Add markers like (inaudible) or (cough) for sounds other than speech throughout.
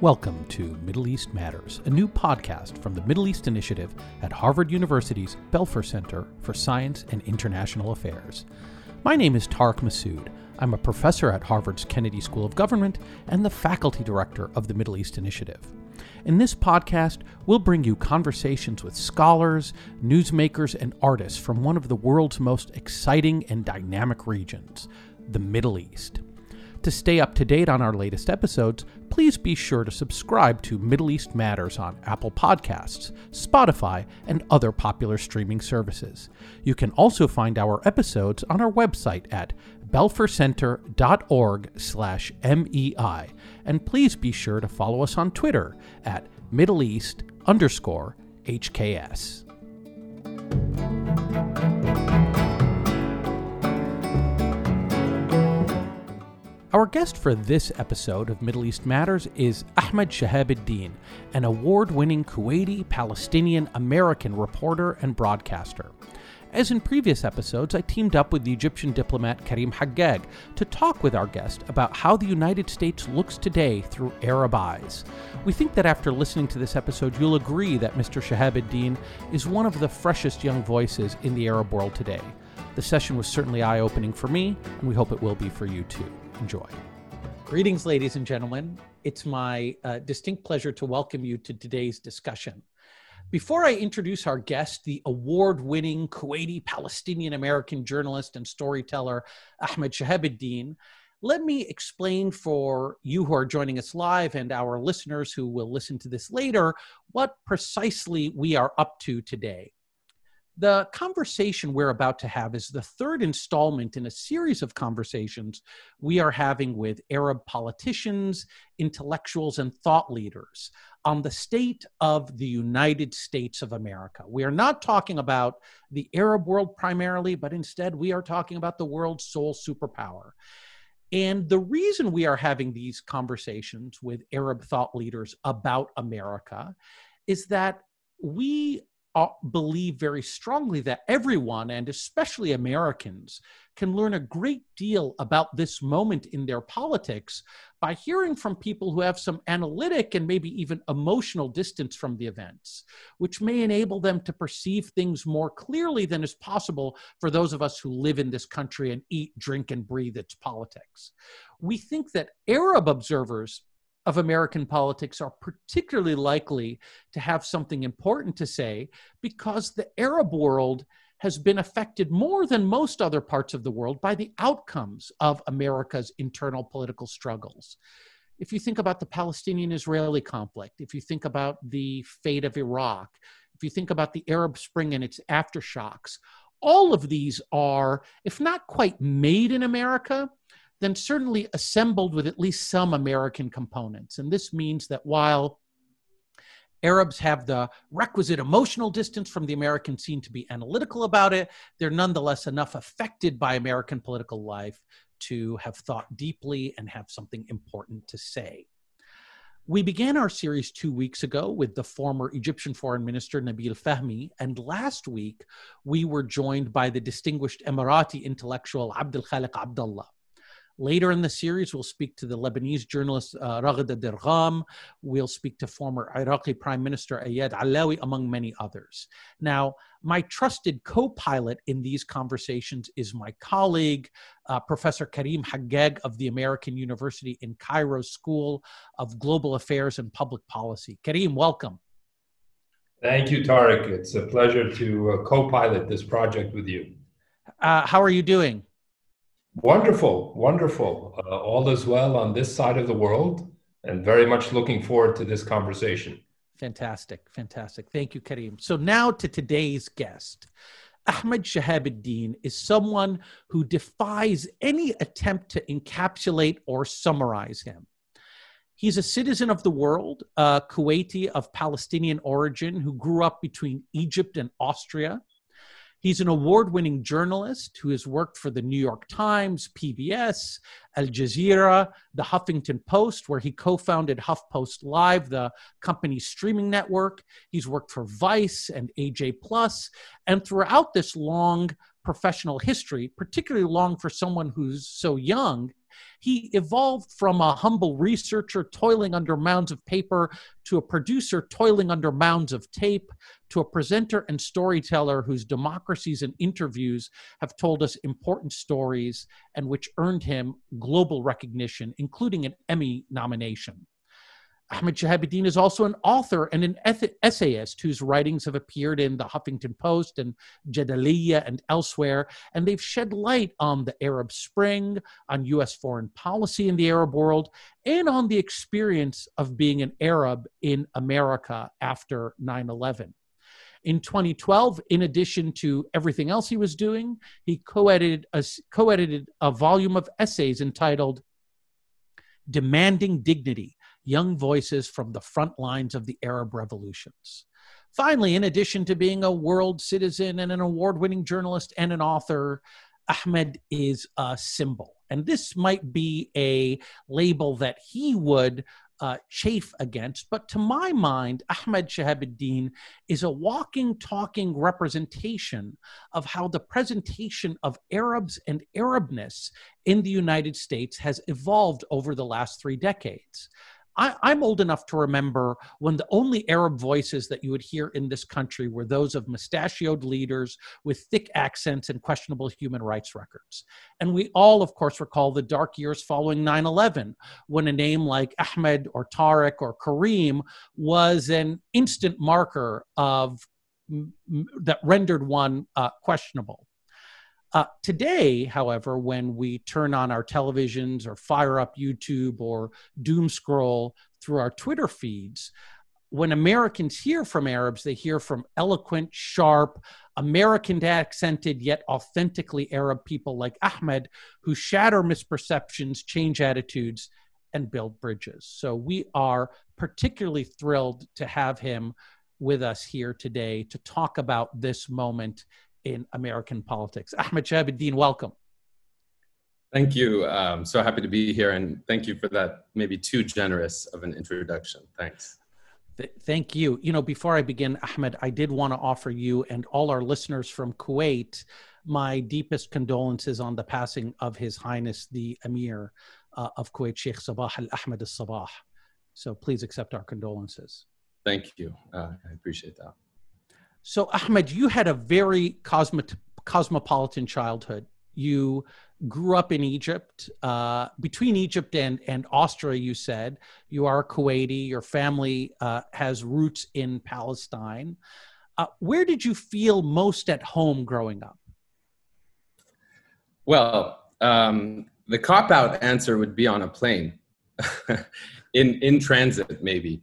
Welcome to Middle East Matters, a new podcast from the Middle East Initiative at Harvard University's Belfer Center for Science and International Affairs. My name is Tarek Masoud. I'm a professor at Harvard's Kennedy School of Government and the faculty director of the Middle East Initiative. In this podcast, we'll bring you conversations with scholars, newsmakers, and artists from one of the world's most exciting and dynamic regions, the Middle East. To stay up to date on our latest episodes, please be sure to subscribe to Middle East Matters on Apple Podcasts, Spotify, and other popular streaming services. You can also find our episodes on our website at belfercenter.org slash MEI. And please be sure to follow us on Twitter at Middle East underscore HKS. Our guest for this episode of Middle East Matters is Ahmed Shihab-Eldin, an award winning Kuwaiti Palestinian American reporter and broadcaster. As in previous episodes, I teamed up with the Egyptian diplomat Karim Haggag to talk with our guest about how the United States looks today through Arab eyes. We think that after listening to this episode, you'll agree that Mr. Shihab-Eldin is one of the freshest young voices in the Arab world today. The session was certainly eye opening for me, and we hope it will be for you too. Enjoy. Greetings, ladies and gentlemen. It's my uh, distinct pleasure to welcome you to today's discussion. Before I introduce our guest, the award winning Kuwaiti Palestinian American journalist and storyteller Ahmed Shihab-Eldin, let me explain for you who are joining us live and our listeners who will listen to this later what precisely we are up to today. The conversation we're about to have is the third installment in a series of conversations we are having with Arab politicians, intellectuals, and thought leaders on the state of the United States of America. We are not talking about the Arab world primarily, but instead we are talking about the world's sole superpower. And the reason we are having these conversations with Arab thought leaders about America is that we Uh, believe very strongly that everyone, and especially Americans, can learn a great deal about this moment in their politics by hearing from people who have some analytic and maybe even emotional distance from the events, which may enable them to perceive things more clearly than is possible for those of us who live in this country and eat, drink, and breathe its politics. We think that Arab observers of American politics are particularly likely to have something important to say because the Arab world has been affected more than most other parts of the world by the outcomes of America's internal political struggles. If you think about the Palestinian Israeli conflict, if you think about the fate of Iraq, if you think about the Arab Spring and its aftershocks, all of these are, if not quite made in America, then certainly assembled with at least some American components. And this means that while Arabs have the requisite emotional distance from the American scene to be analytical about it, they're nonetheless enough affected by American political life to have thought deeply and have something important to say. We began our series two weeks ago with the former Egyptian Foreign Minister Nabil Fahmy, and last week we were joined by the distinguished Emirati intellectual Khalik Abdullah. Later in the series, we'll speak to the Lebanese journalist uh, Raghida Dirgham. We'll speak to former Iraqi Prime Minister Ayad Allawi, among many others. Now, my trusted co pilot in these conversations is my colleague, uh, Professor Karim Haggag of the American University in Cairo School of Global Affairs and Public Policy. Karim, welcome. Thank you, Tarek. It's a pleasure to uh, co pilot this project with you. Uh, how are you doing? Wonderful, wonderful. Uh, all is well on this side of the world, and very much looking forward to this conversation. Fantastic, fantastic. Thank you, Karim. So, now to today's guest. Ahmed Shihab-Eldin is someone who defies any attempt to encapsulate or summarize him. He's a citizen of the world, a Kuwaiti of Palestinian origin who grew up between Egypt and Austria. He's an award winning journalist who has worked for the New York Times, PBS, Al Jazeera, the Huffington Post, where he co founded HuffPost Live, the company's streaming network. He's worked for Vice and AJ Plus. And throughout this long professional history, particularly long for someone who's so young, He evolved from a humble researcher toiling under mounds of paper to a producer toiling under mounds of tape to a presenter and storyteller whose democracies and interviews have told us important stories and which earned him global recognition, including an Emmy nomination. Ahmed Shihab-Eldin is also an author and an essayist whose writings have appeared in the Huffington Post and Jadaliyya and elsewhere, and they've shed light on the Arab Spring, on U.S. foreign policy in the Arab world, and on the experience of being an Arab in America after 9 11. In 2012, in addition to everything else he was doing, he a, co-edited a volume of essays entitled Demanding Dignity young voices from the front lines of the Arab revolutions. Finally, in addition to being a world citizen and an award winning journalist and an author, Ahmed is a symbol. And this might be a label that he would uh, chafe against. But to my mind, Ahmed Shihab-Eldin is a walking, talking representation of how the presentation of Arabs and Arabness in the United States has evolved over the last three decades. I, am old enough to remember when the only Arab voices that you would hear in this country were those of mustachioed leaders with thick accents and questionable human rights records. And we all, of course, recall the dark years following 9 11, when a name like Ahmed or Tariq or Kareem was an instant marker of that rendered one uh, questionable. Uh, today, however, when we turn on our televisions or fire up YouTube or doom scroll through our Twitter feeds, when Americans hear from Arabs, they hear from eloquent, sharp, American accented, yet authentically Arab people like Ahmed, who shatter misperceptions, change attitudes, and build bridges. So we are particularly thrilled to have him with us here today to talk about this moment in American politics. Ahmed Shihab-Eldin, welcome. Thank you. I'm so happy to be here, and thank you for that maybe too generous of an introduction. Thanks. thank you. You know, before I begin, Ahmed, I did want to offer you and all our listeners from Kuwait my deepest condolences on the passing of His Highness the Emir uh, of Kuwait, Sheikh Sabah Al Ahmed Al Sabah. So please accept our condolences. Thank you. Uh, I appreciate that. So, Ahmed, you had a very cosmo- cosmopolitan childhood. You grew up in Egypt, uh, between Egypt and, and Austria, you said. You are Kuwaiti, your family uh, has roots in Palestine. Uh, where did you feel most at home growing up? Well, um, the cop out answer would be on a plane, (laughs) in, in transit, maybe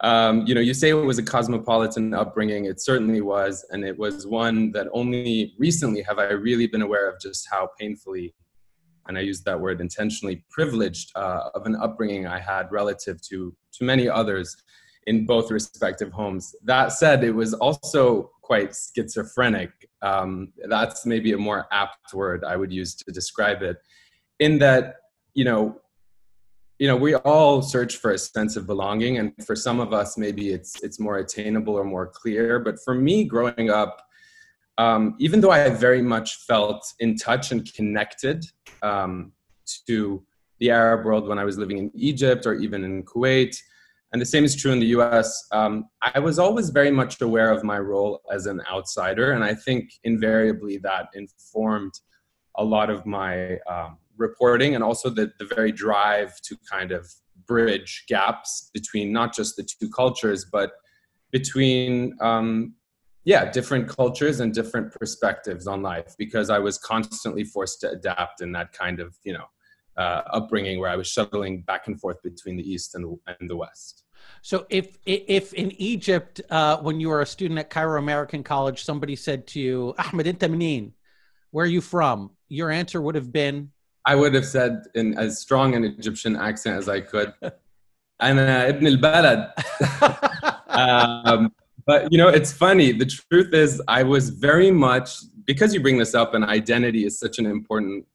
um, you know, you say it was a cosmopolitan upbringing. It certainly was, and it was one that only recently have I really been aware of just how painfully, and I use that word intentionally, privileged uh, of an upbringing I had relative to to many others in both respective homes. That said, it was also quite schizophrenic. Um, that's maybe a more apt word I would use to describe it, in that you know you know we all search for a sense of belonging and for some of us maybe it's it's more attainable or more clear. But for me growing up um, even though i very much felt in touch and connected um, to the arab world when i was living in egypt or even in kuwait and the same is true in the us um, i was always very much aware of my role as an outsider and i think invariably that informed a lot of my um, reporting and also the, the very drive to kind of bridge gaps between not just the two cultures, but between, um, yeah, different cultures and different perspectives on life because I was constantly forced to adapt in that kind of, you know, uh, upbringing where I was shuttling back and forth between the East and, and the West. So if if in Egypt, uh, when you were a student at Cairo American College, somebody said to you, Ahmed, inta Where are you from? Your answer would have been, I would have said in as strong an Egyptian accent as I could. (laughs) أنا ابن البلد. (laughs) um, but you know, it's funny. The truth is, I was very much because you bring this up, and identity is such an important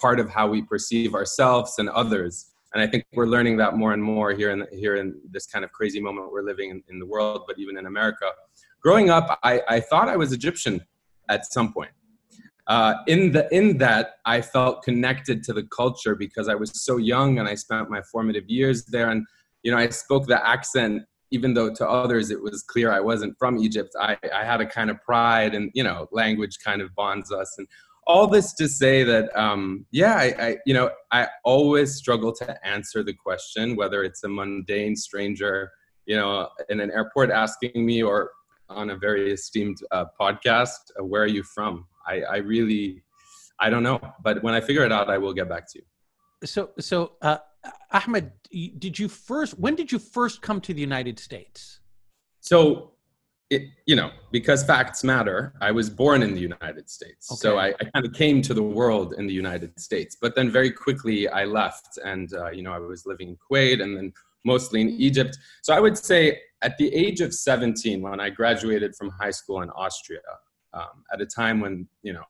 part of how we perceive ourselves and others. And I think we're learning that more and more here in here in this kind of crazy moment we're living in, in the world, but even in America. Growing up, I, I thought I was Egyptian at some point. uh, in the in that I felt connected to the culture because I was so young and I spent my formative years there, and you know I spoke the accent even though to others it was clear I wasn't from Egypt. I, I had a kind of pride, and you know language kind of bonds us, and all this to say that um, yeah, I, I you know I always struggle to answer the question whether it's a mundane stranger you know in an airport asking me or on a very esteemed uh, podcast uh, where are you from I, I really, I don't know. But when I figure it out, I will get back to you. So, so uh, Ahmed, did you first? When did you first come to the United States? So, it, you know, because facts matter. I was born in the United States, okay. so I, I kind of came to the world in the United States. But then very quickly I left, and uh, you know, I was living in Kuwait, and then mostly in Egypt. So I would say at the age of 17, when I graduated from high school in Austria, um, at a time when you know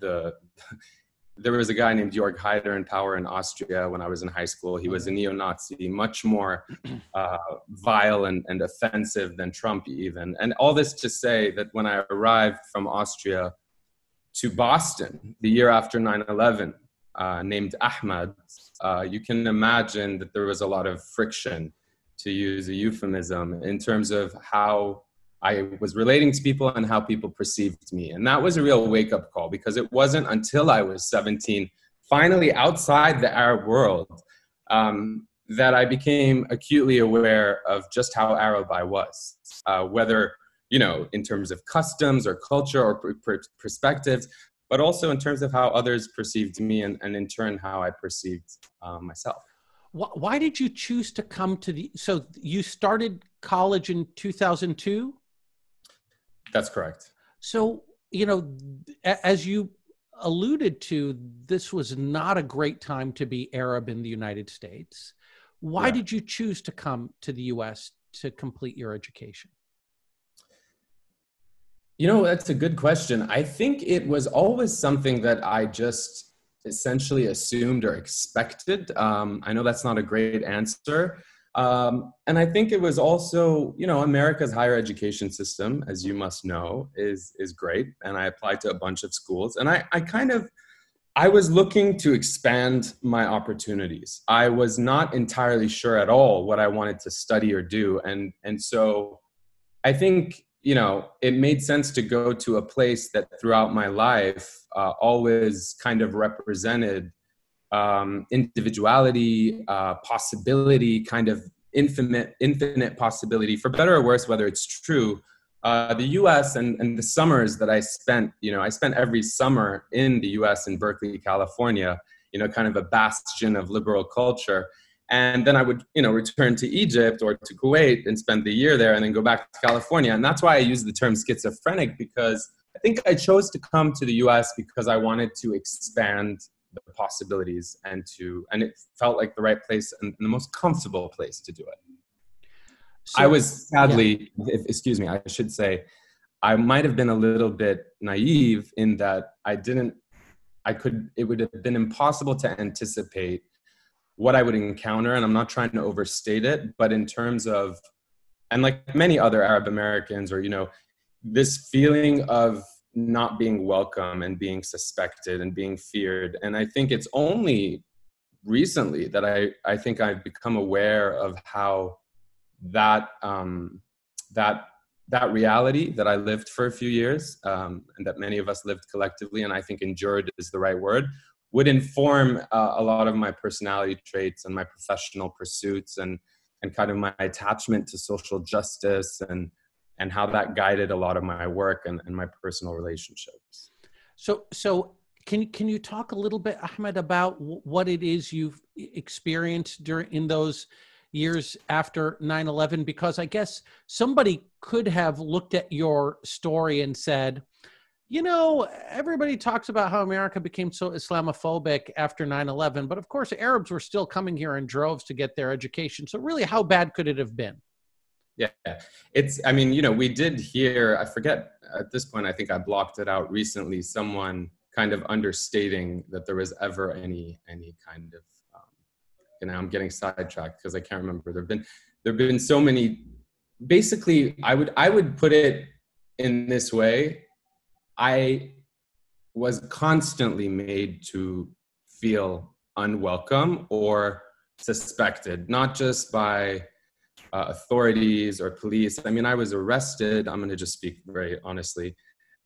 the (laughs) there was a guy named Jörg Haider in power in Austria when I was in high school. He was a neo-Nazi, much more uh, vile and, and offensive than Trump even. And all this to say that when I arrived from Austria to Boston the year after 9/11, uh, named Ahmed, uh, you can imagine that there was a lot of friction, to use a euphemism, in terms of how I was relating to people and how people perceived me. And that was a real wake up call because it wasn't until I was 17, finally outside the Arab world, um, that I became acutely aware of just how Arab I was, uh, whether, you know, in terms of customs or culture or pr- pr- perspectives, but also in terms of how others perceived me and, and in turn how I perceived um, myself. Why did you choose to come to the? So you started college in 2002? That's correct. So, you know, as you alluded to, this was not a great time to be Arab in the United States. Why yeah. did you choose to come to the US to complete your education? You know, that's a good question. I think it was always something that I just essentially assumed or expected. Um, I know that's not a great answer. Um, and I think it was also, you know, America's higher education system, as you must know, is is great. And I applied to a bunch of schools, and I, I kind of, I was looking to expand my opportunities. I was not entirely sure at all what I wanted to study or do, and and so, I think you know it made sense to go to a place that throughout my life uh, always kind of represented um, individuality, uh, possibility, kind of infinite, infinite possibility, for better or worse, whether it's true. Uh, the U.S. And, and the summers that I spent, you know, I spent every summer in the U.S. in Berkeley, California, you know, kind of a bastion of liberal culture. And then I would, you know, return to Egypt or to Kuwait and spend the year there, and then go back to California. And that's why I use the term schizophrenic because I think I chose to come to the U.S. because I wanted to expand the possibilities and to and it felt like the right place and the most comfortable place to do it so, i was sadly yeah. if, excuse me i should say i might have been a little bit naive in that i didn't i could it would have been impossible to anticipate what i would encounter and i'm not trying to overstate it but in terms of and like many other arab americans or you know this feeling of not being welcome and being suspected and being feared. And I think it's only recently that I, I think I've become aware of how that um, that that reality that I lived for a few years um, and that many of us lived collectively, and I think endured is the right word, would inform uh, a lot of my personality traits and my professional pursuits and and kind of my attachment to social justice and and how that guided a lot of my work and, and my personal relationships. So, so can can you talk a little bit, Ahmed, about what it is you've experienced during in those years after 9/11? Because I guess somebody could have looked at your story and said, you know, everybody talks about how America became so Islamophobic after 9 11, but of course, Arabs were still coming here in droves to get their education. So, really, how bad could it have been? Yeah, it's. I mean, you know, we did hear. I forget at this point. I think I blocked it out recently. Someone kind of understating that there was ever any any kind of. Um, and now I'm getting sidetracked because I can't remember. There've been there've been so many. Basically, I would I would put it in this way. I was constantly made to feel unwelcome or suspected, not just by uh, authorities or police. I mean, I was arrested. I'm going to just speak very honestly.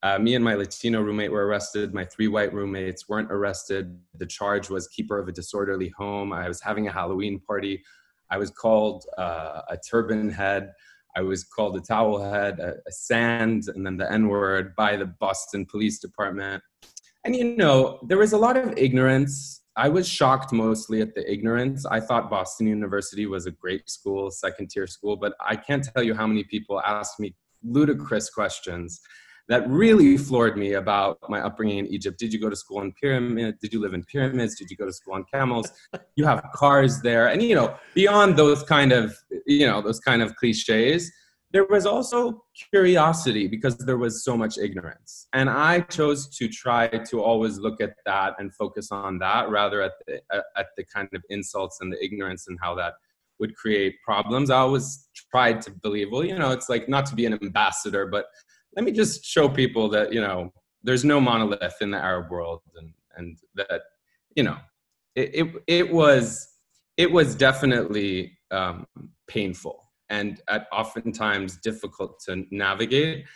Uh, me and my Latino roommate were arrested. My three white roommates weren't arrested. The charge was keeper of a disorderly home. I was having a Halloween party. I was called uh, a turban head. I was called a towel head, a, a sand, and then the N word by the Boston Police Department. And you know, there was a lot of ignorance. I was shocked mostly at the ignorance. I thought Boston University was a great school, second tier school, but I can't tell you how many people asked me ludicrous questions that really floored me about my upbringing in Egypt. Did you go to school in pyramids? Did you live in pyramids? Did you go to school on camels? (laughs) You have cars there. And, you know, beyond those kind of, you know, those kind of cliches, there was also curiosity because there was so much ignorance. And I chose to try to always look at that and focus on that rather at the, at the kind of insults and the ignorance and how that would create problems. I always tried to believe, well, you know, it's like not to be an ambassador, but let me just show people that you know there's no monolith in the Arab world, and and that you know it it, it was it was definitely um, painful and at oftentimes difficult to navigate.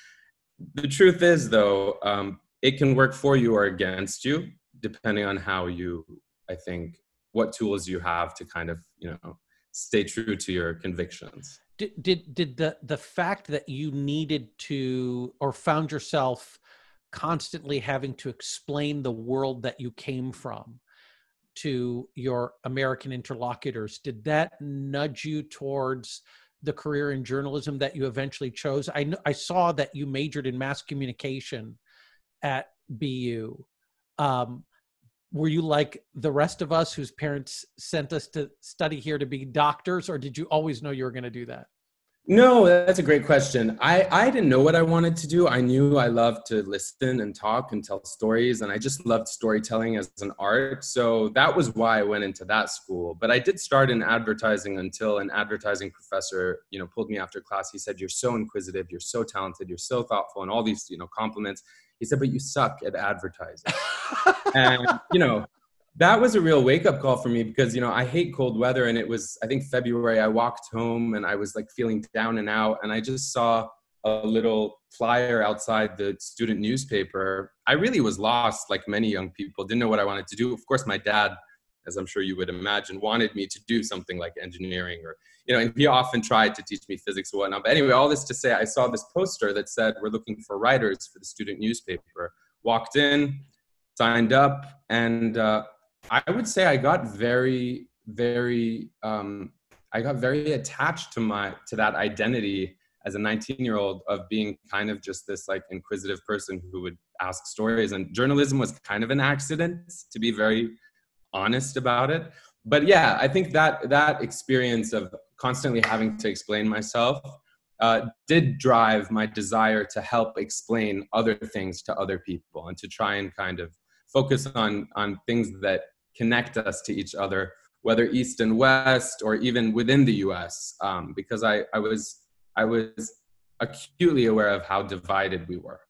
The truth is, though, um, it can work for you or against you, depending on how you, I think, what tools you have to kind of, you know, stay true to your convictions did did did the the fact that you needed to or found yourself constantly having to explain the world that you came from to your American interlocutors, did that nudge you towards the career in journalism that you eventually chose? I I saw that you majored in mass communication at BU. Um, were you like the rest of us whose parents sent us to study here to be doctors or did you always know you were going to do that no that's a great question. I i didn't know what i wanted to do. I knew i loved to listen and talk and tell stories and i just loved storytelling as an art. So that was why i went into that school. But i did start in advertising until an advertising professor you know pulled me after class. He said you're so inquisitive. You're so talented. You're so thoughtful and all these you know compliments. He said, but you suck at advertising. (laughs) and, you know, that was a real wake up call for me because, you know, I hate cold weather. And it was, I think, February. I walked home and I was like feeling down and out. And I just saw a little flyer outside the student newspaper. I really was lost, like many young people, didn't know what I wanted to do. Of course, my dad as I'm sure you would imagine, wanted me to do something like engineering or, you know, and he often tried to teach me physics and whatnot. But anyway, all this to say, I saw this poster that said, We're looking for writers for the student newspaper. Walked in, signed up, and uh, I would say I got very, very, um, I got very attached to my to that identity as a 19 year old of being kind of just this like inquisitive person who would ask stories. And journalism was kind of an accident to be very honest about it. But yeah i think that that experience of constantly having to explain myself uh, did drive my desire to help explain other things to other people and to try and kind of focus on on things that connect us to each other whether east and west or even within the us um, because I, I was i was acutely aware of how divided we were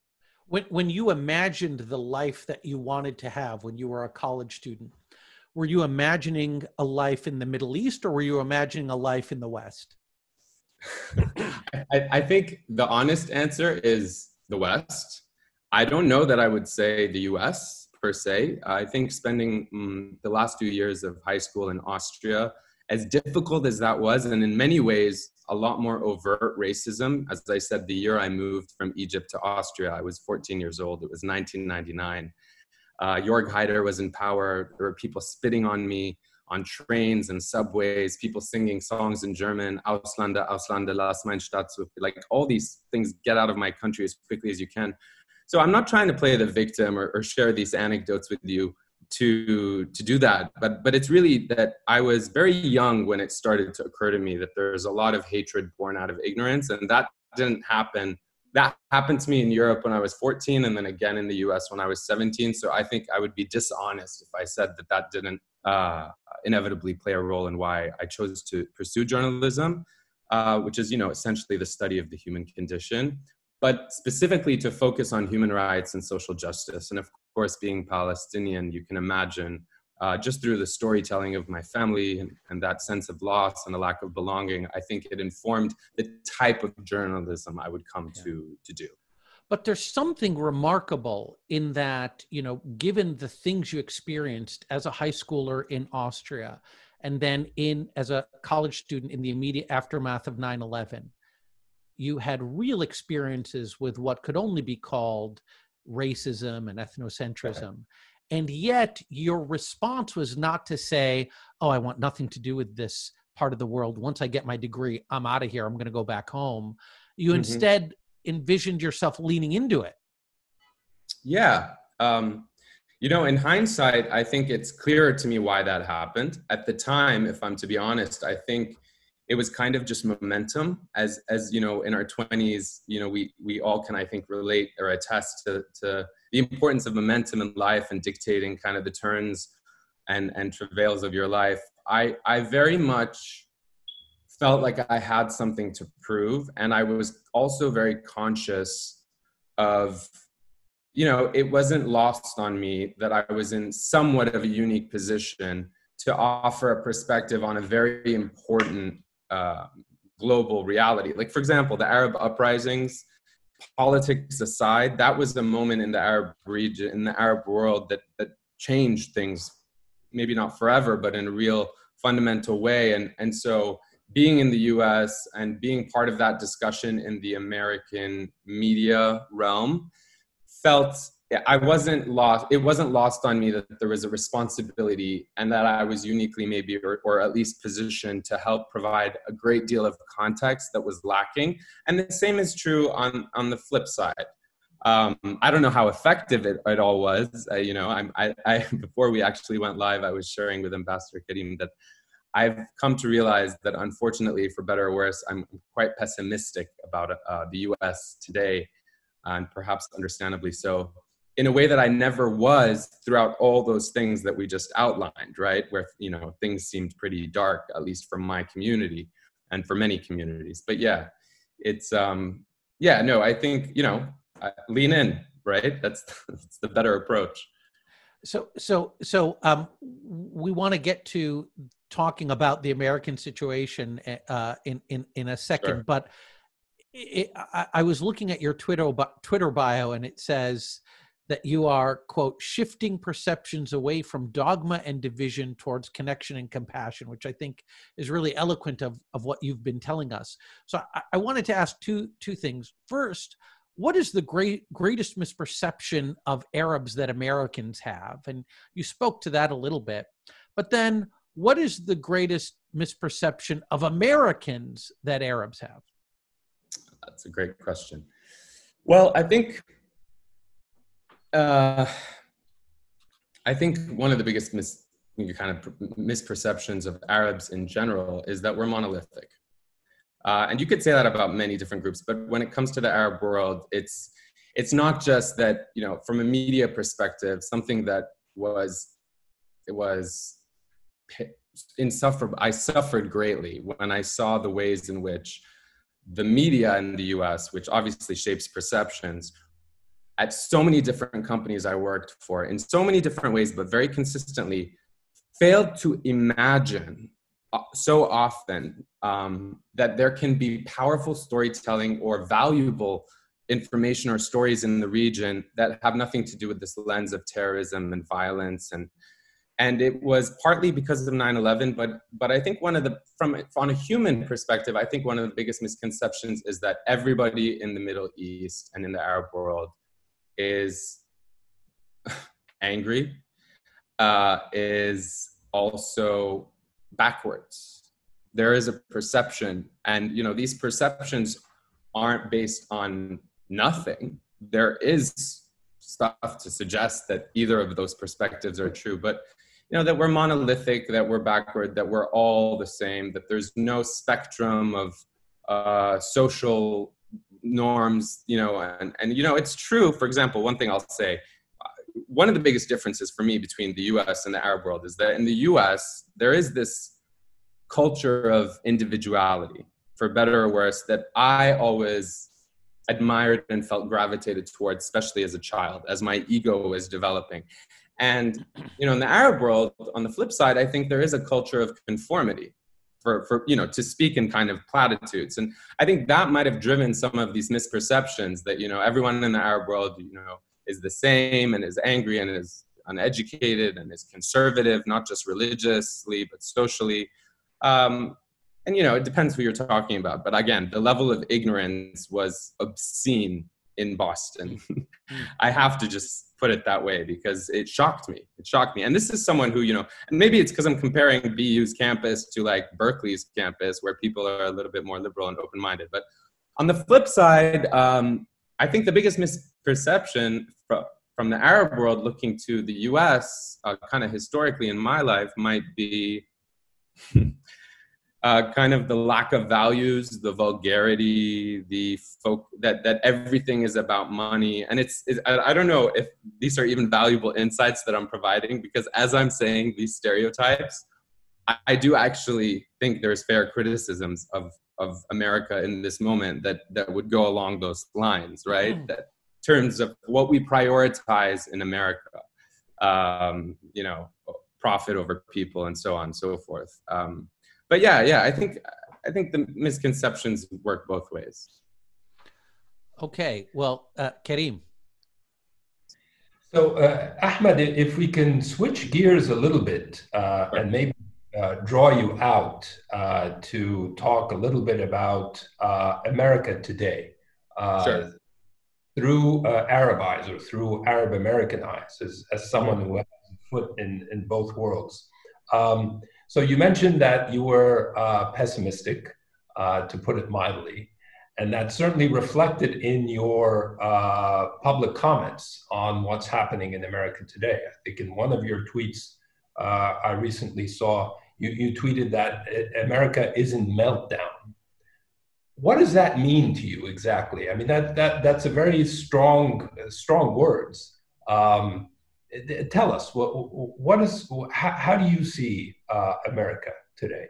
when, when you imagined the life that you wanted to have when you were a college student were you imagining a life in the Middle East or were you imagining a life in the West? (laughs) I, I, think the honest answer is the West. I don't know that I would say the US per se. I think spending um, the last few years of high school in Austria, as difficult as that was, and in many ways, a lot more overt racism. As I said, the year I moved from Egypt to Austria, I was 14 years old. It was 1999 uh, Jörg Haider was in power. There were people spitting on me on trains and subways, people singing songs in German, Ausländer, Ausländer, lass mein Stadt, like all these things, get out of my country as quickly as you can. So I'm not trying to play the victim or, or share these anecdotes with you to to do that but but it's really that i was very young when it started to occur to me that there's a lot of hatred born out of ignorance and that didn't happen that happened to me in Europe when I was 14 and then again in the US when I was 17. So I think I would be dishonest if I said that that didn't uh, inevitably play a role in why I chose to pursue journalism, uh, which is, you know, essentially the study of the human condition, but specifically to focus on human rights and social justice. And of course, being Palestinian, you can imagine uh, just through the storytelling of my family and, and, that sense of loss and a lack of belonging, I think it informed the type of journalism I would come yeah. to to do. But there's something remarkable in that, you know, given the things you experienced as a high schooler in Austria, and then in as a college student in the immediate aftermath of 9/11, you had real experiences with what could only be called racism and ethnocentrism. Right and yet your response was not to say oh i want nothing to do with this part of the world. Once i get my degree i'm out of here. I'm going to go back home. You mm-hmm. instead envisioned yourself leaning into it. Yeah um, you know in hindsight i think it's clearer to me why that happened. At the time if i'm to be honest i think it was kind of just momentum as as you know in our 20s you know we we all can i think relate or attest to to the importance of momentum in life and dictating kind of the turns and and travails of your life. I i very much felt like i had something to prove and i was also very conscious of you know it wasn't lost on me that i was in somewhat of a unique position to offer a perspective on a very important uh, global reality like for example the arab uprisings politics aside, that was the moment in the Arab region, in the Arab world, that that changed things. Maybe not forever, but in a real fundamental way. And and so being in the U.S. and being part of that discussion in the American media realm felt I wasn't lost. It wasn't lost on me that there was a responsibility and that I was uniquely, maybe, or, or, at least positioned to help provide a great deal of context that was lacking. And the same is true on on the flip side. Um, I don't know how effective it, it all was. Uh, you know, I'm, I, I (laughs) before we actually went live, I was sharing with Ambassador Karim that I've come to realize that unfortunately, for better or worse, I'm quite pessimistic about uh, the U.S. today, and perhaps understandably so in a way that I never was throughout all those things that we just outlined, right? Where, you know, things seemed pretty dark, at least from my community and for many communities. But yeah, it's, um, yeah, no, I think, you know, lean in, right? That's, (laughs) that's the better approach. So, so, so, um, we want to get to talking about the American situation, uh, in, in, in a second, sure. but it, I, I was looking at your Twitter, Twitter bio and it says, that you are, quote, shifting perceptions away from dogma and division towards connection and compassion, which I think is really eloquent of, of what you've been telling us. So I, I wanted to ask two, two things. First, what is the great, greatest misperception of Arabs that Americans have? And you spoke to that a little bit. But then, what is the greatest misperception of Americans that Arabs have? That's a great question. Well, I think uh, I think one of the biggest mis- kind of misperceptions of Arabs in general is that we're monolithic. Uh, and you could say that about many different groups, but when it comes to the Arab world, it's it's not just that you know from a media perspective, something that was it was insufferable. I suffered greatly when I saw the ways in which the media in the U.S., which obviously shapes perceptions, at so many different companies I worked for in so many different ways, but very consistently, failed to imagine uh, so often um, that there can be powerful storytelling or valuable information or stories in the region that have nothing to do with this lens of terrorism and violence. And and it was partly because of 9-11 but but i think one of the from on a human perspective i think one of the biggest misconceptions is that everybody in the middle east and in the arab world is (sighs) angry, uh, is also backwards. There is a perception, and you know these perceptions aren't based on nothing. There is stuff to suggest that either of those perspectives are true, but you know that we're monolithic, that we're backward, that we're all the same, that there's no spectrum of uh, social norms you know and, and you know it's true for example one thing i'll say uh, one of the biggest differences for me between the us and the arab world is that in the us there is this culture of individuality for better or worse that i always admired and felt gravitated towards, especially as a child, as my ego was developing. And you know, in the Arab world, on the flip side, I think there is a culture of conformity. For, for you know to speak in kind of platitudes. And i think that might have driven some of these misperceptions that you know everyone in the arab world you know is the same and is angry and is uneducated and is conservative not just religiously but socially. Um, and you know it depends who you're talking about. But again the level of ignorance was obscene in boston. (laughs) I have to just put it that way because it shocked me. It shocked me. And this is someone who you know and maybe it's because i'm comparing bu's campus to like berkeley's campus where people are a little bit more liberal and open-minded. But on the flip side um, i think the biggest misperception from, from the arab world looking to the us uh, kind of historically in my life might be (laughs) uh, kind of the lack of values, the vulgarity, the folk that that everything is about money, and it's, it's I, I, don't know if these are even valuable insights that I'm providing because as I'm saying these stereotypes, I, I do actually think there's fair criticisms of of America in this moment that that would go along those lines, right? Mm. That terms of what we prioritize in America, um, you know, profit over people and so on and so forth. Um, but yeah, yeah, I think I think the misconceptions work both ways. Okay, well, uh, Karim. So, uh, Ahmed, if we can switch gears a little bit uh, and maybe uh, draw you out uh, to talk a little bit about uh, America today uh, sure. through Arab eyes or through Arab American eyes, as, as someone who has a foot in, in both worlds. Um, so you mentioned that you were uh, pessimistic, uh, to put it mildly, and that certainly reflected in your uh, public comments on what's happening in America today. I think in one of your tweets uh, I recently saw, you, you tweeted that America is in meltdown. What does that mean to you exactly? I mean, that, that, that's a very strong, strong words. Um, tell us what what is how, how do you see uh, America today?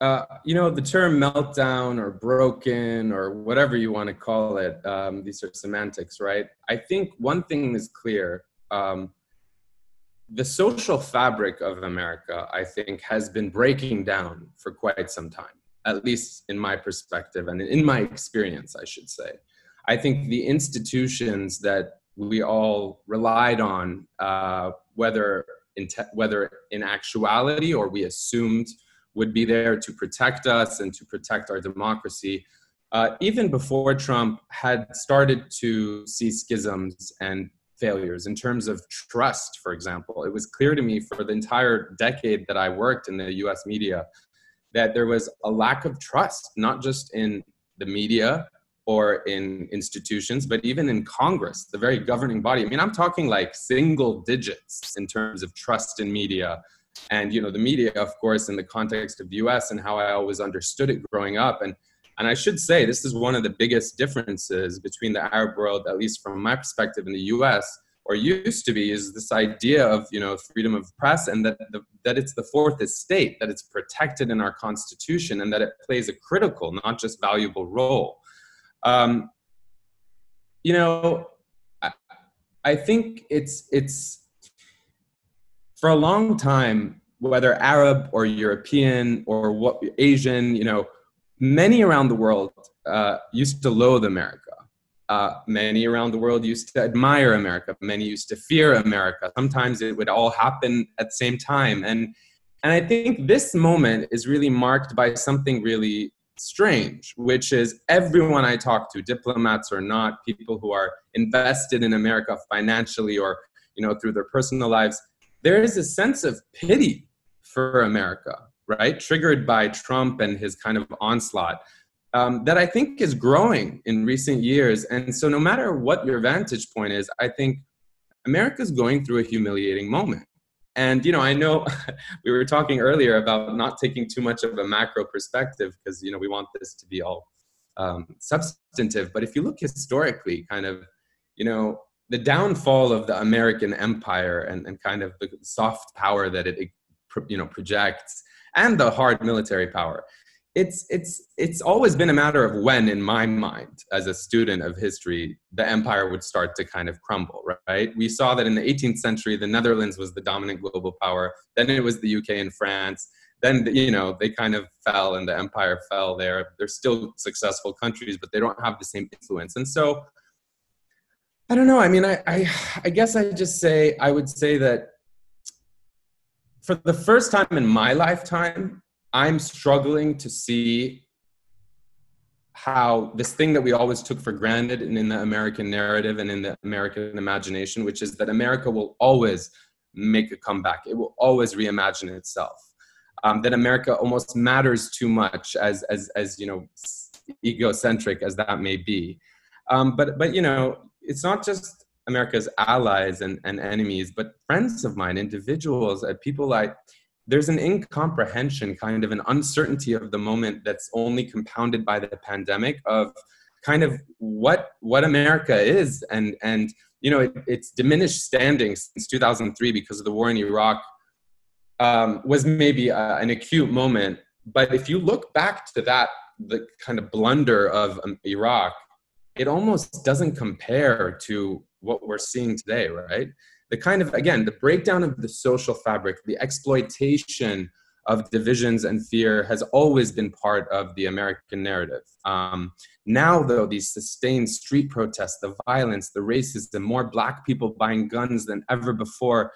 Uh, you know, the term meltdown or broken or whatever you want to call it, um, these are semantics, right? I think one thing is clear. Um, the social fabric of America, I think, has been breaking down for quite some time, at least in my perspective and in my experience, I should say. I think the institutions that we all relied on, uh, whether in te- whether in actuality or we assumed would be there to protect us and to protect our democracy. Uh, even before Trump had started to see schisms and failures in terms of trust, for example, it was clear to me for the entire decade that I worked in the US media that there was a lack of trust, not just in the media, or in institutions, but even in Congress, the very governing body. I mean, I'm talking like single digits in terms of trust in media. And, you know, the media, of course, in the context of the US and how I always understood it growing up. And, and I should say, this is one of the biggest differences between the Arab world, at least from my perspective in the US, or used to be, is this idea of, you know, freedom of press and that, the, that it's the fourth estate, that it's protected in our constitution and that it plays a critical, not just valuable role. Um, you know, I, I think it's it's for a long time, whether Arab or European or what Asian, you know, many around the world uh, used to loathe America. Uh, many around the world used to admire America. Many used to fear America. Sometimes it would all happen at the same time. And, and I think this moment is really marked by something really strange, which is everyone I talk to, diplomats or not, people who are invested in America financially or you know through their personal lives, there is a sense of pity for America, right? Triggered by Trump and his kind of onslaught. Um, that I think is growing in recent years. And so, no matter what your vantage point is, I think America's going through a humiliating moment. And you know, I know (laughs) we were talking earlier about not taking too much of a macro perspective because you know we want this to be all um, substantive. But if you look historically, kind of, you know, the downfall of the American empire and, and kind of the soft power that it, you know projects, and the hard military power, it's it's it's always been a matter of when in my mind as a student of history the empire would start to kind of crumble right? We saw that in the 18th century the netherlands was the dominant global power then it was the uk and france then you know they kind of fell and the empire fell there. They're still successful countries but they don't have the same influence. And so i don't know i mean i i, I guess i just say i would say that for the first time in my lifetime I'm struggling to see how this thing that we always took for granted and in the American narrative and in the American imagination, which is that America will always make a comeback. It will always reimagine itself. Um, that America almost matters too much as, as, as, you know, egocentric as that may be. Um, but, but, you know, it's not just America's allies and, and enemies, but friends of mine, individuals, uh, people I, there's an incomprehension, kind of an uncertainty of the moment that's only compounded by the pandemic of kind of what what America is, and and you know it, it's diminished standing since 2003 because of the war in Iraq um, was maybe uh, an acute moment. But if you look back to that, the kind of blunder of um, Iraq, it almost doesn't compare to what we're seeing today, right? The kind of again the breakdown of the social fabric the exploitation of divisions and fear has always been part of the american narrative. Um, now though these sustained street protests the violence the racism more black people buying guns than ever before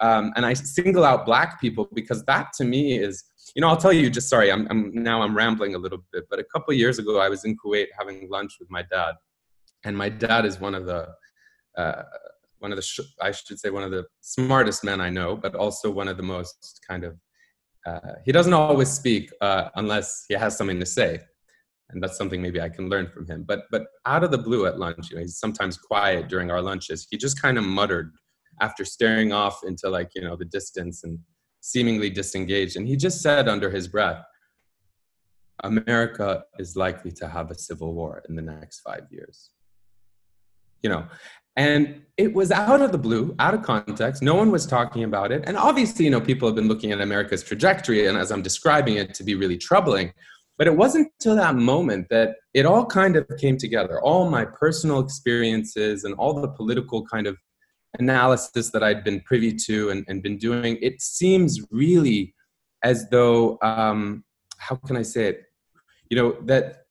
um, and i single out black people because that to me is you know i'll tell you just sorry i'm, I'm now i'm rambling a little bit but a couple years ago i was in kuwait having lunch with my dad and my dad is one of the uh, one of the sh- I should say one of the smartest men I know, but also one of the most kind of uh, he doesn't always speak uh, unless he has something to say, and that's something maybe I can learn from him. But but out of the blue at lunch, you know, he's sometimes quiet during our lunches. He just kind of muttered after staring off into like you know the distance and seemingly disengaged, and he just said under his breath. America is likely to have a civil war in the next five years you know and it was out of the blue, out of context. No one was talking about it. And obviously, you know, people have been looking at America's trajectory and as I'm describing it to be really troubling. But it wasn't until that moment that it all kind of came together. All my personal experiences and all the political kind of analysis that I'd been privy to and, and been doing, it seems really as though, um, how can I say it? You know, that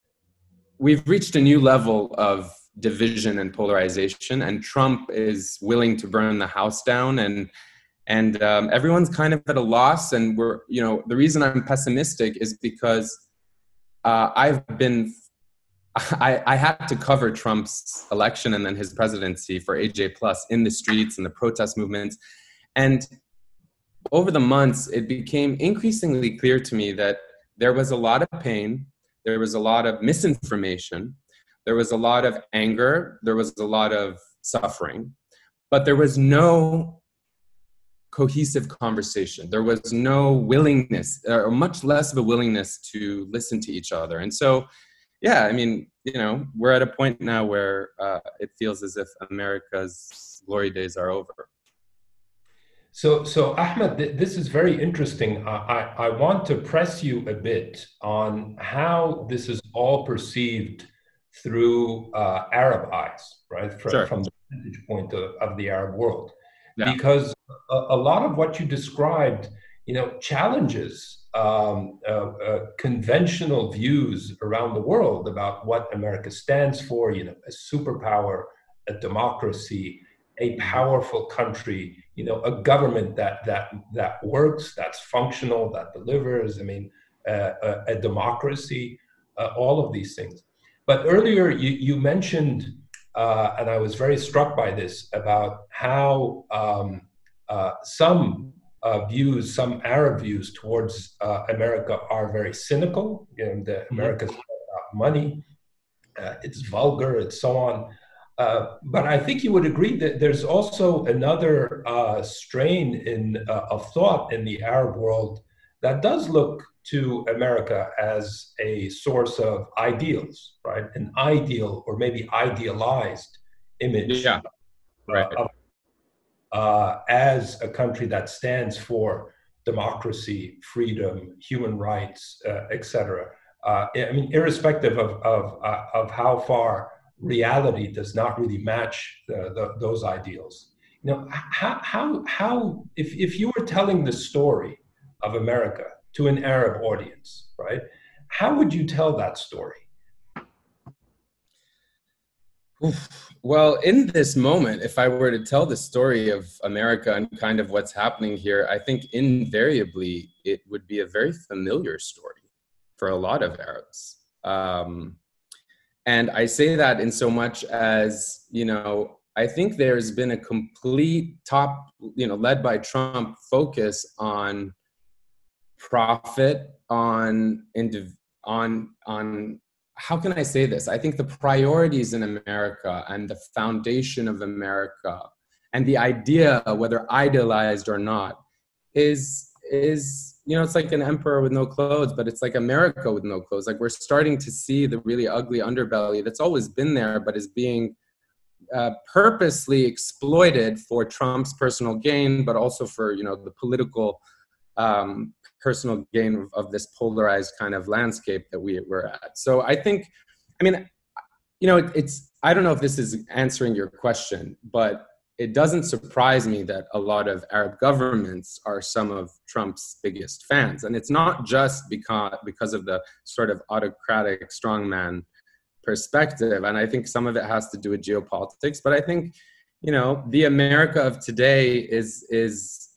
we've reached a new level of division and polarization and trump is willing to burn the house down and and um, everyone's kind of at a loss and we're you know the reason i'm pessimistic is because uh, i've been I, I had to cover trump's election and then his presidency for aj plus in the streets and the protest movements and over the months it became increasingly clear to me that there was a lot of pain there was a lot of misinformation there was a lot of anger, there was a lot of suffering, but there was no cohesive conversation. There was no willingness, or much less of a willingness to listen to each other. And so, yeah, I mean, you know, we're at a point now where uh, it feels as if America's glory days are over. So, so Ahmed, th- this is very interesting. I, I, I want to press you a bit on how this is all perceived through uh, Arab eyes, right? From, sure. from the vantage point of, of, the Arab world. Yeah. Because a, a, lot of what you described, you know, challenges um, uh, uh, conventional views around the world about what America stands for, you know, a superpower, a democracy, a powerful country, you know, a government that that that works, that's functional, that delivers. I mean, uh, a, a, democracy, uh, all of these things. But earlier you, you mentioned, uh, and I was very struck by this, about how um, uh, some uh, views, some Arab views towards uh, America are very cynical. You know, the mm-hmm. America's about money, uh, it's vulgar, and so on. Uh, but I think you would agree that there's also another strain in of thought in the Arab world that does look to America as a source of ideals, right? An ideal or maybe idealized image yeah. right. of, uh, as a country that stands for democracy, freedom, human rights, uh, etc. uh, I mean, irrespective of, of, uh, of how far reality does not really match the, the, those ideals. You know, how, how, how if, if you were telling the story of America to an Arab audience, right, how would you tell that story? Well, in this moment, if I were to tell the story of America and kind of what's happening here, I think invariably it would be a very familiar story for a lot of Arabs. Um, and I say that in so much as, you know, I think there's been a complete top, you know, led by Trump focus on profit, on indiv- on on how can I say this? I think the priorities in America and the foundation of America and the idea, whether idealized or not, is is you know it's like an emperor with no clothes, but it's like America with no clothes. Like we're starting to see the really ugly underbelly that's always been there, but is being uh, purposely exploited for Trump's personal gain, but also for you know the political um, personal gain of, of, this polarized kind of landscape that we were at. So I think, I mean, you know, it, it's I don't know if this is answering your question, but it doesn't surprise me that a lot of Arab governments are some of Trump's biggest fans, and it's not just because because of the sort of autocratic strongman perspective. And I think some of it has to do with geopolitics, but I think you know the America of today is is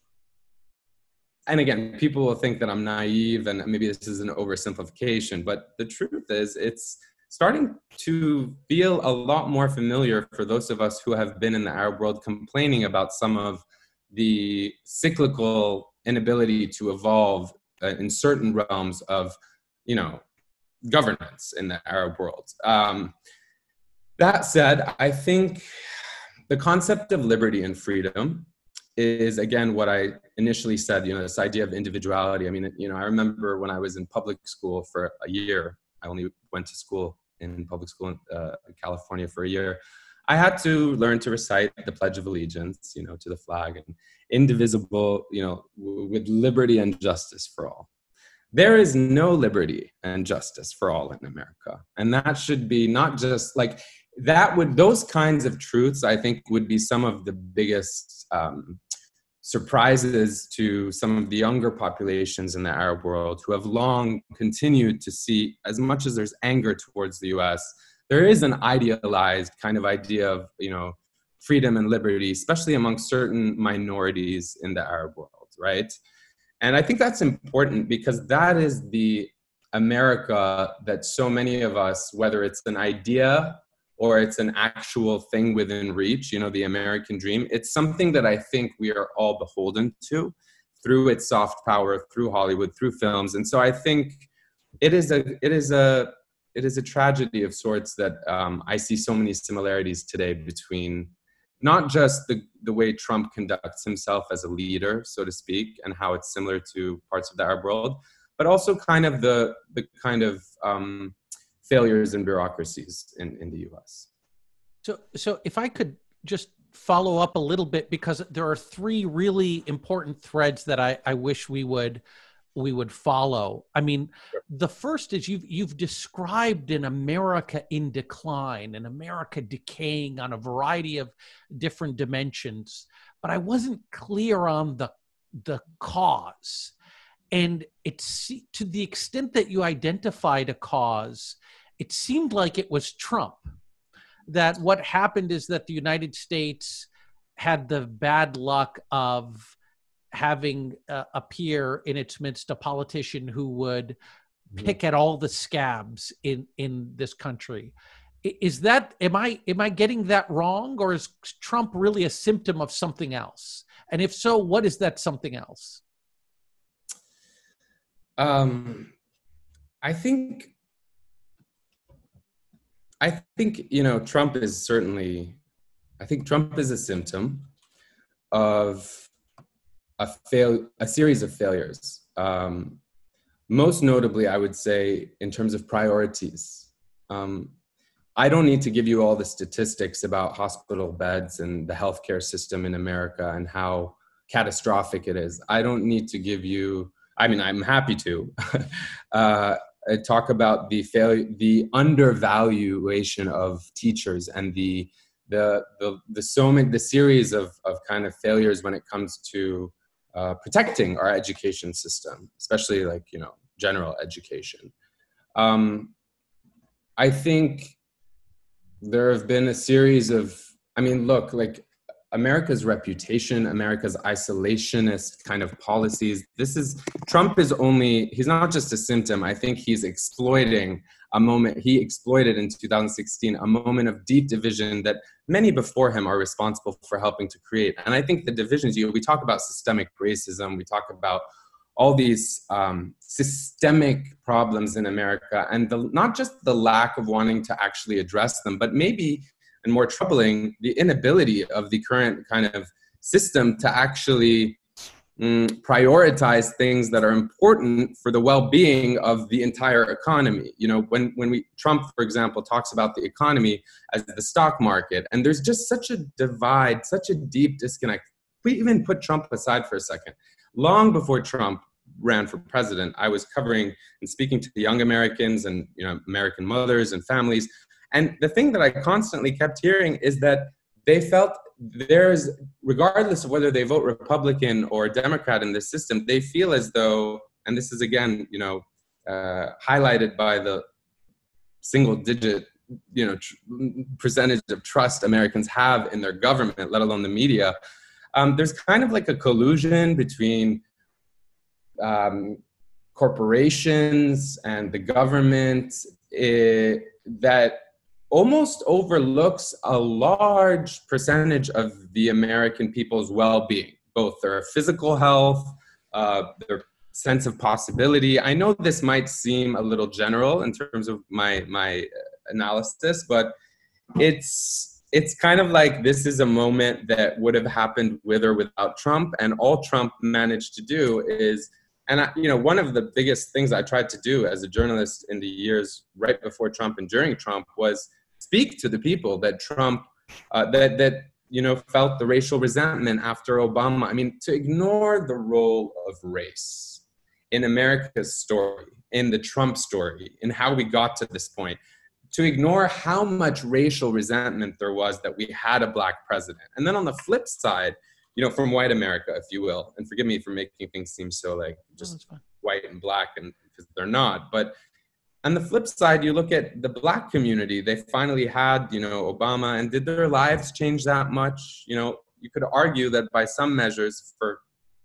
and again, people will think that I'm naive and maybe this is an oversimplification, but the truth is it's starting to feel a lot more familiar for those of us who have been in the Arab world complaining about some of the cyclical inability to evolve uh, in certain realms of, you know, governance in the Arab world. Um, that said, I think the concept of liberty and freedom is again what I initially said. You know, this idea of individuality. I mean, you know, I remember when I was in public school for a year. I only went to school in public school in, uh, California for a year. I had to learn to recite the Pledge of Allegiance, you know, to the flag and indivisible, you know, w- with liberty and justice for all. There is no liberty and justice for all in America. And that should be not just like that would, those kinds of truths, I think, would be some of the biggest um, surprises to some of the younger populations in the Arab world who have long continued to see, as much as there's anger towards the US, there is an idealized kind of idea of, you know, freedom and liberty, especially among certain minorities in the Arab world, right? And I think that's important because that is the America that so many of us, whether it's an idea or it's an actual thing within reach, you know, the American dream. It's something that I think we are all beholden to through its soft power, through Hollywood, through films. And so I think it is a it is a it is a tragedy of sorts that um, I see so many similarities today between not just the, the way Trump conducts himself as a leader, so to speak, and how it's similar to parts of the Arab world, but also kind of the the kind of um, failures in bureaucracies in, in the US. So, so if I could just follow up a little bit because there are three really important threads that I, I wish we would we would follow. I mean, the first is you've you've described an America in decline, an America decaying on a variety of different dimensions, but I wasn't clear on the the cause. And it's to the extent that you identified a cause, it seemed like it was Trump. That what happened is that the United States had the bad luck of having uh, appear in its midst a politician who would mm-hmm. pick at all the scabs in in this country is that am i am i getting that wrong or is trump really a symptom of something else and if so what is that something else um i think I think you know Trump is certainly. I think Trump is a symptom of a fail, a series of failures. Um, most notably, I would say in terms of priorities. Um, I don't need to give you all the statistics about hospital beds and the healthcare system in America and how catastrophic it is. I don't need to give you. I mean, I'm happy to. (laughs) uh, uh, talk about the failure, the undervaluation of teachers and the the the the so many the series of of kind of failures when it comes to uh, protecting our education system, especially like you know general education. Um, I think there have been a series of. I mean, look, like America's reputation, America's isolationist kind of policies. This is Trump is only he's not just a symptom. I think he's exploiting a moment he exploited in 2016 a moment of deep division that many before him are responsible for helping to create. And I think the divisions you we talk about systemic racism, we talk about all these um, systemic problems in America, and the, not just the lack of wanting to actually address them, but maybe and more troubling, the inability of the current kind of system to actually mm, prioritize things that are important for the well-being of the entire economy. You know, when when we Trump, for example, talks about the economy as the stock market, and there's just such a divide, such a deep disconnect. We even put Trump aside for a second. Long before Trump ran for president, I was covering and speaking to the young Americans and you know American mothers and families and the thing that I constantly kept hearing is that they felt there's, regardless of whether they vote Republican or Democrat in this system, they feel as though, and this is again, you know, uh, highlighted by the single digit, you know, tr- percentage of trust Americans have in their government, let alone the media. Um, there's kind of like a collusion between um, corporations and the government it, eh, that almost overlooks a large percentage of the American people's well being, both their physical health, uh, their sense of possibility. I know this might seem a little general in terms of my, my analysis, but it's it's kind of like this is a moment that would have happened with or without Trump, and all Trump managed to do is and I, you know one of the biggest things i tried to do as a journalist in the years right before trump and during trump was speak to the people that trump uh, that that you know felt the racial resentment after obama i mean to ignore the role of race in america's story in the trump story in how we got to this point to ignore how much racial resentment there was that we had a black president and then on the flip side you know, from white America, if you will. And forgive me for making things seem so like just white and black, and because they're not. But on the flip side, you look at the black community. They finally had, you know, Obama, and did their lives change that much? You know, you could argue that by some measures, for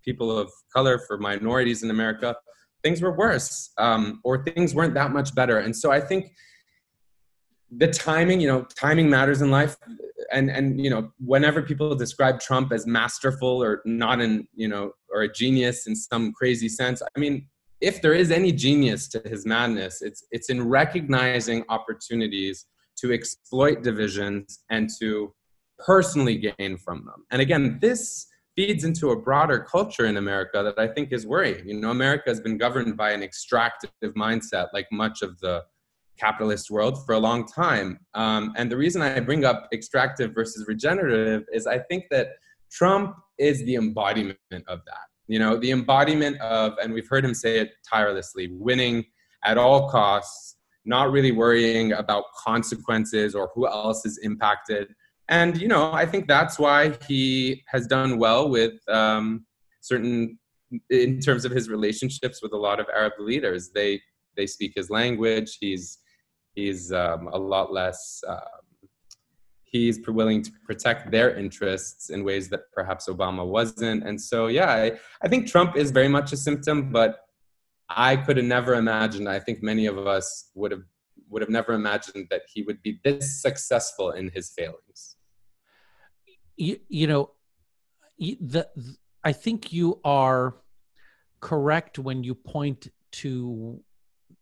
people of color, for minorities in America, things were worse, um, or things weren't that much better. And so I think the timing, you know, timing matters in life and and you know whenever people describe trump as masterful or not in you know or a genius in some crazy sense i mean if there is any genius to his madness it's it's in recognizing opportunities to exploit divisions and to personally gain from them and again this feeds into a broader culture in america that i think is worrying you know america has been governed by an extractive mindset like much of the capitalist world for a long time. Um, and the reason I bring up extractive versus regenerative is I think that Trump is the embodiment of that. You know, the embodiment of, and we've heard him say it tirelessly, winning at all costs, not really worrying about consequences or who else is impacted. And, you know, I think that's why he has done well with um, certain, in terms of his relationships with a lot of Arab leaders. They, they speak his language. He's he's um, a lot less um, he's willing to protect their interests in ways that perhaps obama wasn't. And so yeah I, I think trump is very much a symptom but i could have never imagined i think many of us would have would have never imagined that he would be this successful in his failings. You, you know the, the i think you are correct when you point to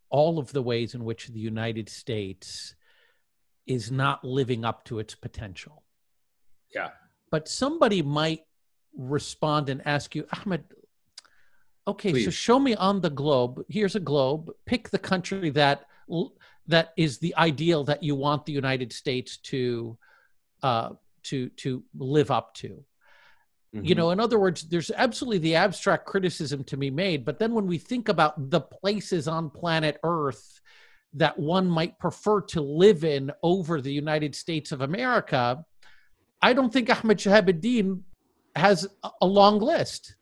all of the ways in which the United States is not living up to its potential. Yeah. But somebody might respond and ask you, Ahmed, okay, Please. so show me on the globe. Here's a globe. Pick the country that that is the ideal that you want the United States to uh, to to live up to. Mm-hmm. You know, in other words, there's absolutely the abstract criticism to be made. But then when we think about the places on planet Earth that one might prefer to live in over the United States of America, I don't think Ahmed Shihab-Eldin has a long list.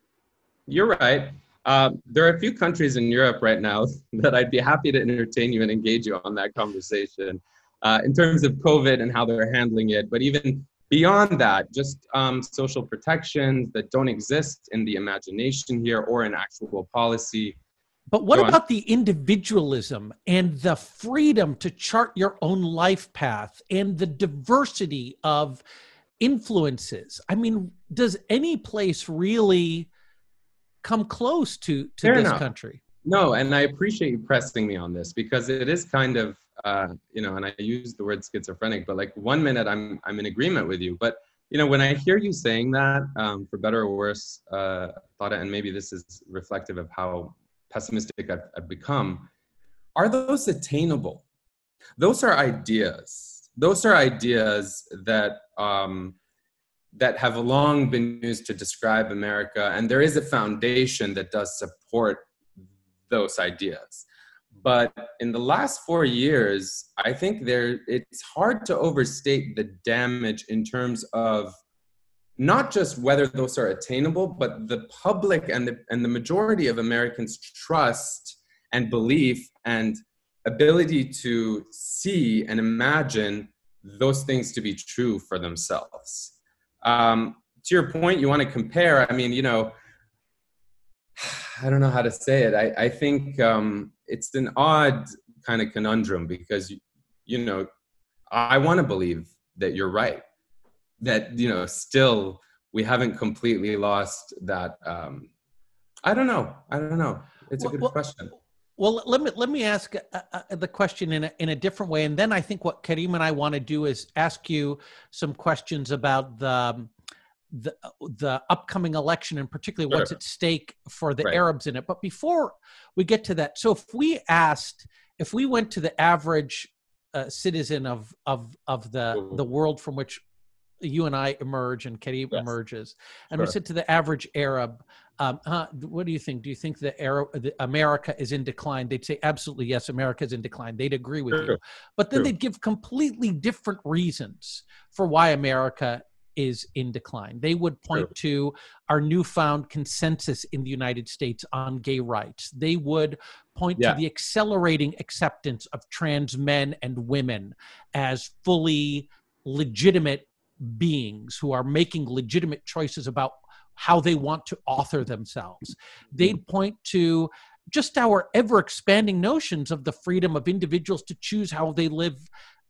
You're right. Uh, there are a few countries in Europe right now (laughs) that I'd be happy to entertain you and engage you on that conversation uh, in terms of COVID and how they're handling it. But even beyond that, just um, social protections that don't exist in the imagination here or in actual policy. But what about the individualism and the freedom to chart your own life path and the diversity of influences? I mean, does any place really come close to, to this enough. country? No, and I appreciate you pressing me on this because it is kind of uh, you know, and I use the word schizophrenic, but like one minute I'm I'm in agreement with you, but you know, when I hear you saying that, um, for better or worse, uh, thought, and maybe this is reflective of how pessimistic I've, I've become. Are those attainable? Those are ideas. Those are ideas that um, that have long been used to describe America, and there is a foundation that does support those ideas. But in the last four years, I think there it's hard to overstate the damage in terms of not just whether those are attainable, but the public and the and the majority of Americans' trust and belief and ability to see and imagine those things to be true for themselves. Um, to your point, you want to compare. I mean, you know, (sighs) I don't know how to say it. I, I think um, it's an odd kind of conundrum because, you know, I want to believe that you're right. That, you know, still we haven't completely lost that. Um, I don't know. I don't know. It's a good well, question. Well, let me let me ask uh, uh, the question in a, in a different way, and then I think what Karim and I want to do is ask you some questions about the um, the the upcoming election and particularly what's at stake for the right. Arabs in it. But before we get to that, so if we asked, if we went to the average uh, citizen of of of the the world from which you and I emerge and Karim yes. emerges, and sure. we said to the average Arab, um, huh, what do you think? Do you think the Arab, the America is in decline? They'd say absolutely yes, America is in decline. They'd agree with True. you, but then True. they'd give completely different reasons for why America is in decline. They would point to our newfound consensus in the United States on gay rights. They would point yeah. to the accelerating acceptance of trans men and women as fully legitimate beings who are making legitimate choices about how they want to author themselves. They'd mm-hmm. point to just our ever expanding notions of the freedom of individuals to choose how they live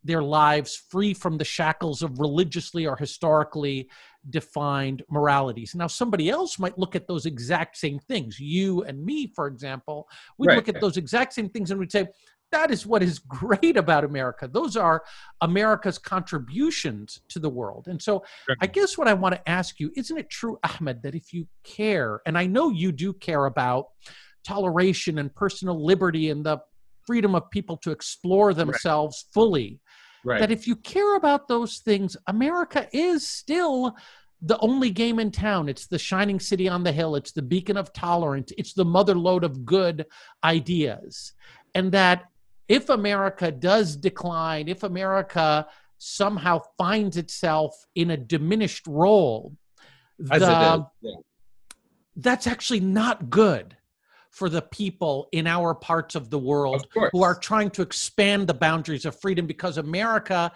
their lives free from the shackles of religiously or historically defined moralities. Now, somebody else might look at those exact same things. You and me, for example, we right. look at those exact same things and we'd say, that is what is (laughs) great about America. Those are America's contributions to the world. And so I guess what I want to ask you isn't it true, Ahmed, that if you care, and I know you do care about toleration and personal liberty and the freedom of people to explore themselves right. fully. Right. That if you care about those things, America is still the only game in town. It's the shining city on the hill. It's the beacon of tolerance. It's the mother lode of good ideas. And that if America does decline, if America somehow finds itself in a diminished role, the, yeah. that's actually not good for the people in our parts of the world of who are trying to expand the boundaries of freedom because America,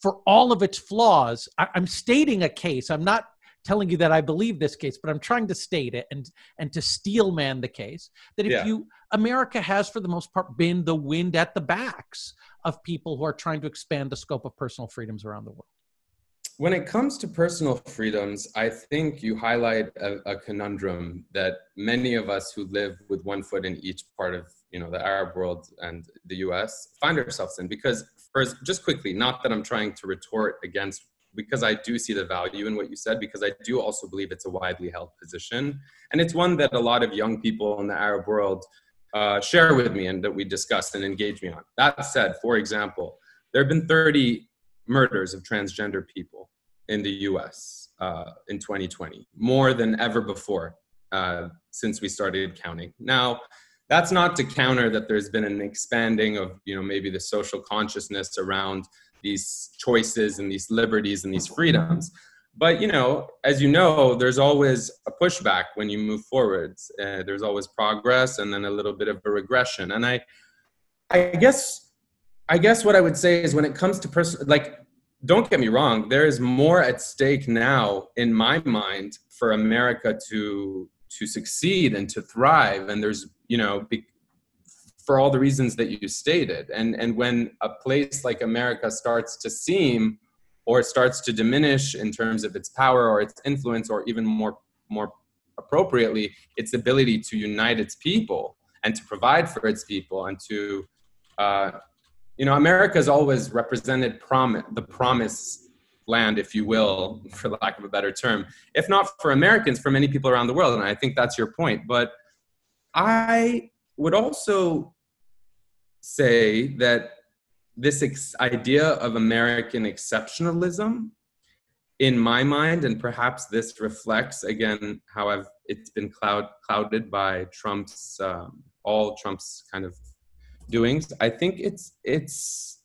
for all of its flaws, I, am stating a case. I'm not telling you that I believe this case, but I'm trying to state it and and to steel man the case that if yeah. you America has for the most part been the wind at the backs of people who are trying to expand the scope of personal freedoms around the world when it comes to personal freedoms, I think you highlight a, a, conundrum that many of us who live with one foot in each part of you know the Arab world and the U.S. find ourselves in. Because first, just quickly, not that I'm trying to retort against, because I do see the value in what you said, because I do also believe it's a widely held position, and it's one that a lot of young people in the Arab world uh, share with me and that we discuss and engage me on. That said, for example, there have been 30 murders of transgender people in the US. uh, in 2020, more than ever before uh, since we started counting. Now, that's not to counter that there's been an expanding of, you know, maybe the social consciousness around these choices and these liberties and these freedoms. But you know, as you know, there's always a pushback when you move forwards. Uh, there's always progress and then a little bit of a regression. And I, I guess, I guess what I would say is when it comes to person, like don't get me wrong there is more at stake now in my mind for america to to succeed and to thrive and there's you know be, for all the reasons that you stated and and when a place like america starts to seem or starts to diminish in terms of its power or its influence or even more more appropriately its ability to unite its people and to provide for its people and to uh, you know, America's always represented prom- the promise land, if you will, (laughs) for lack of a better term, if not for Americans, for many people around the world. And I think that's your point. But I would also say that this ex- idea of American exceptionalism, in my mind, and perhaps this reflects again how I've it's been cloud clouded by Trump's um, all Trump's kind of doings i think it's it's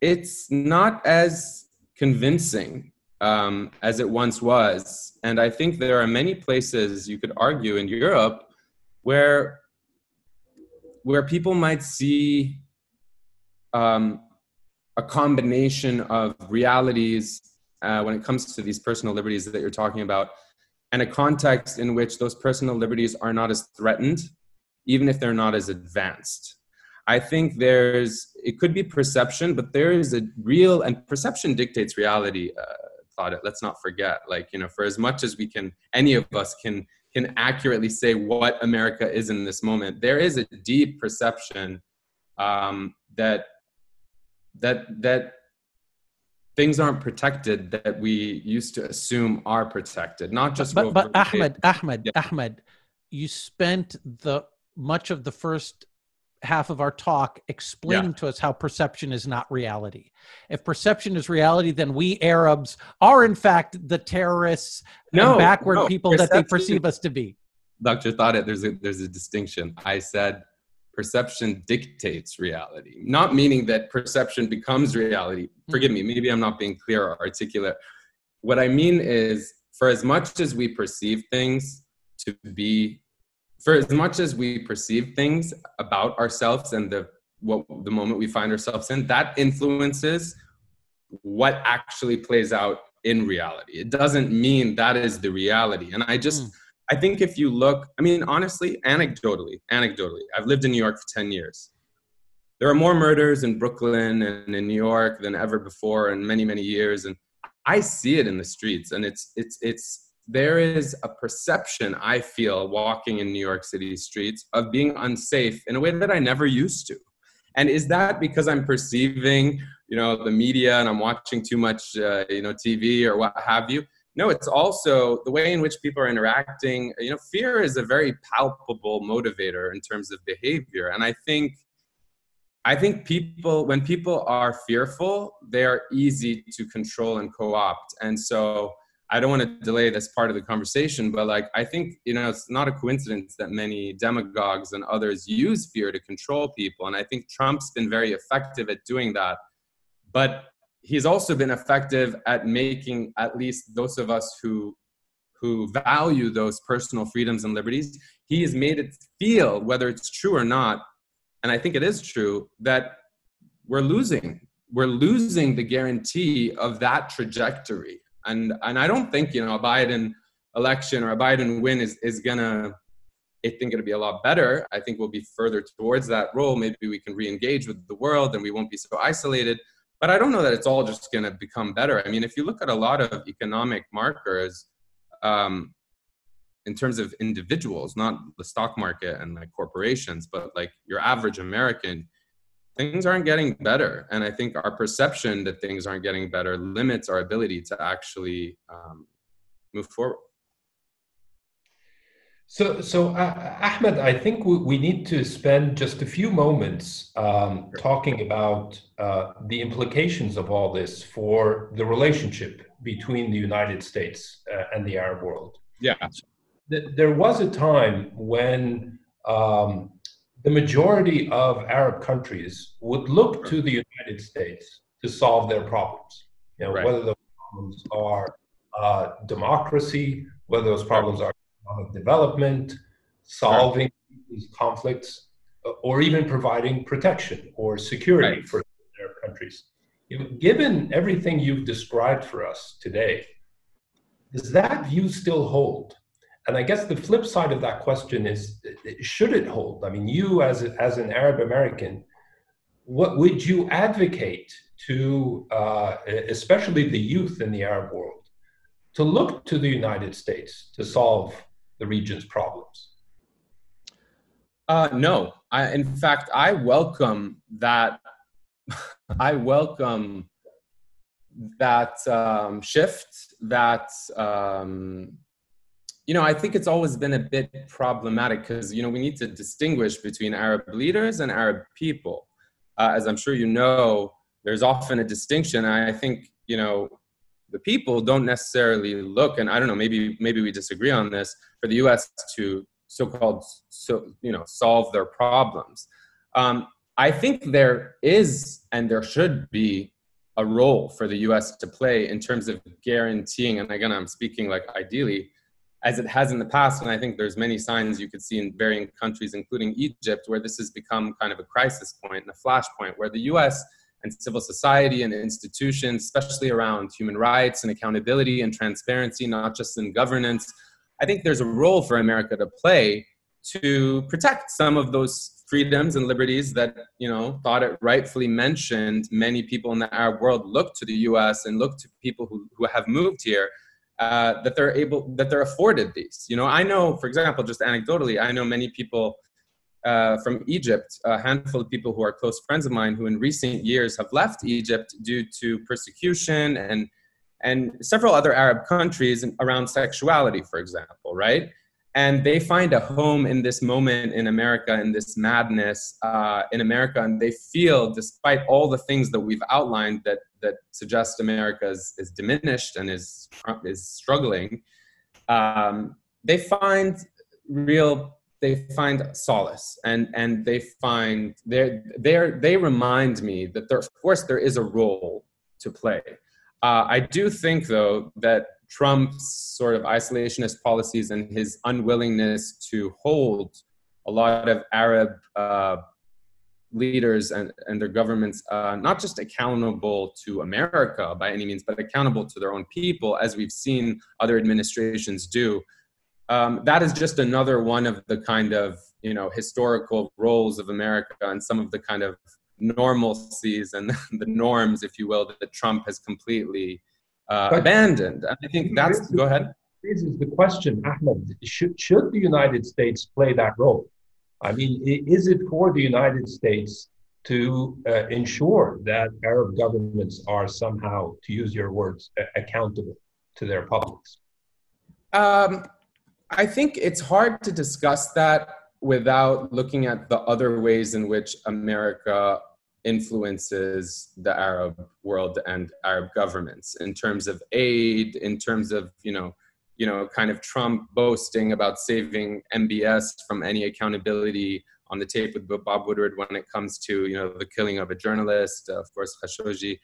it's not as convincing um, as it once was. And i think there are many places you could argue in europe where where people might see um, a combination of realities uh, when it comes to these personal liberties that you're talking about and a context in which those personal liberties are not as threatened even if they're not as advanced I think there's it could be perception, but there is a real and perception dictates reality. Uh, Tarek. Let's not forget, like you know, for as much as we can, any of us can can accurately say what America is in this moment. There is a deep perception um, that that that things aren't protected that we used to assume are protected. Not just but, but Ahmed, Ahmed, yeah. Ahmed, you spent the much of the first half of our talk explaining yeah. to us how perception is not reality. If perception is reality, then we Arabs are in fact the terrorists no, backward no. people that they perceive us to be. Dr. Thought there's a there's a distinction. I said perception dictates reality, not meaning that perception becomes reality. Hmm. Forgive me, maybe I'm not being clear or articulate. What I mean is, for as much as we perceive things to be for as much as we perceive things about ourselves and the what the moment we find ourselves in, that influences what actually plays out in reality. It doesn't mean that is the reality. And I just mm. I think if you look, I mean, honestly, anecdotally, anecdotally, I've lived in New York for 10 years. There are more murders in Brooklyn and in New York than ever before in many, many years. And I see it in the streets and it's it's it's there is a perception I feel walking in New York City streets of being unsafe in a way that I never used to. And is that because I'm perceiving, you know, the media and I'm watching too much, uh, you know, TV or what have you? No, it's also the way in which people are interacting. You know, fear is a very palpable motivator in terms of behavior, and I think, I think people when people are fearful, they are easy to control and co-opt, and so I don't want to delay this part of the conversation, but like I think you know it's not a coincidence that many demagogues and others use fear to control people, and I think Trump's been very effective at doing that. But he's also been effective at making at least those of us who who value those personal freedoms and liberties, he has made it feel, whether it's true or not, and I think it is true, that we're losing. We're losing the guarantee of that trajectory and and I don't think you know a Biden election or a Biden win is is gonna I think it'll be a lot better. I think we'll be further towards that role. Maybe we can re-engage with the world and we won't be so isolated. But I don't know that it's all just going to become better. I mean, if you look at a lot of economic markers, um, in terms of individuals, not the stock market and like corporations, but like your average American, things aren't getting better. And I think our perception that things aren't getting better limits our ability to actually um, move forward. So, so uh, Ahmed, I think we, we, need to spend just a few moments um, talking about uh, the implications of all this for the relationship between the United States uh, and the Arab world. Yeah. There was a time when um, the majority of Arab countries would look to the United States to solve their problems. You know, right. whether those problems are uh, democracy, whether those problems are economic development, solving these conflicts, uh, or even providing protection or security right. for their countries. You know, given everything you've described for us today, does that view still hold? And I guess the flip side of that question is should it hold? I mean, you as, a, as an Arab American, what would you advocate to, uh, especially the youth in the Arab world, to look to the United States to solve the region's problems? Uh, no. I, in fact, I welcome that. (laughs) I welcome that um, shift. That um, you know, I think it's always been a bit problematic because you know we need to distinguish between Arab leaders and Arab people. Uh, as I'm sure you know, there's often a distinction. I think you know the people don't necessarily look, and I don't know, maybe maybe we disagree on this, for the U.S. to so-called so you know solve their problems. Um, I think there is and there should be a role for the U.S. to play in terms of guaranteeing, and again, I'm speaking like ideally, as it has in the past, and I think there's many signs you could see in varying countries, including Egypt, where this has become kind of a crisis point and a flashpoint, where the U.S and civil society and institutions, especially around human rights and accountability and transparency, not just in governance. I think there's a role for America to play to protect some of those freedoms and liberties that you know Tarek rightfully mentioned many people in the arab world look to the us and look to people who, who have moved here uh, that they're able that they're afforded these you know i know for example just anecdotally i know many people uh, from Egypt, a handful of people who are close friends of mine who in recent years have left Egypt due to persecution and and several other Arab countries around sexuality, for example, right? And they find a home in this moment in America, in this madness uh, in America, and they feel, despite all the things that we've outlined that that suggest America is, is diminished and is is struggling, um, they find real they find solace and and they find they they they remind me that there of course there is a role to play. Uh, i do think though that trump's sort of isolationist policies and his unwillingness to hold a lot of arab uh, leaders and, and their governments uh, not just accountable to america by any means but accountable to their own people as we've seen other administrations do um, that is just another one of the kind of you know historical roles of America and some of the kind of normalcies and (laughs) the norms, if you will, that Trump has completely uh, abandoned. And I think that's go ahead. This is the question, Ahmed. Should, should the United States play that role? I mean, is it for the United States to uh, ensure that Arab governments are somehow, to use your words, accountable to their publics? Um, I think it's hard to discuss that without looking at the other ways in which America influences the Arab world and Arab governments in terms of aid, in terms of, you know, you know, kind of Trump boasting about saving MBS from any accountability on the tape with Bob Woodward when it comes to, you know, the killing of a journalist, of course, Khashoggi.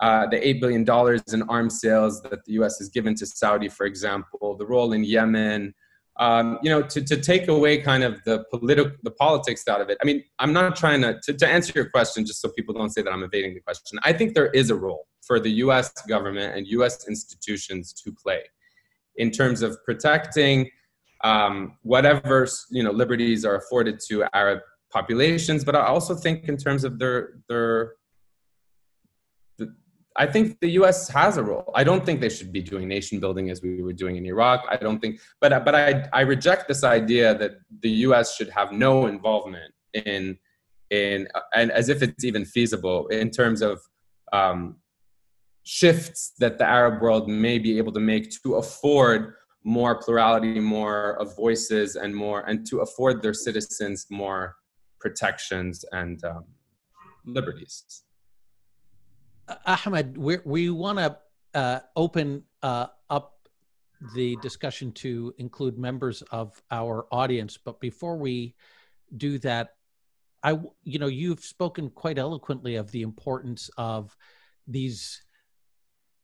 Uh, the $8 billion in arms sales that the US has given to Saudi, for example, the role in Yemen, um, you know, to, to take away kind of the political, the politics out of it. I mean, I'm not trying to, to, to answer your question, just so people don't say that I'm evading the question. I think there is a role for the U.S. government and U.S. institutions to play in terms of protecting um, whatever you know liberties are afforded to Arab populations, but I also think in terms of their their I think the U.S. has a role. I don't think they should be doing nation building as we were doing in Iraq. I don't think, but but I I reject this idea that the U.S. should have no involvement in in and as if it's even feasible in terms of um, shifts that the Arab world may be able to make to afford more plurality, more of voices, and more, and to afford their citizens more protections and um, liberties. Ahmed, we want to uh, open uh, up the discussion to include members of our audience, but before we do that, I you know you've spoken quite eloquently of the importance of these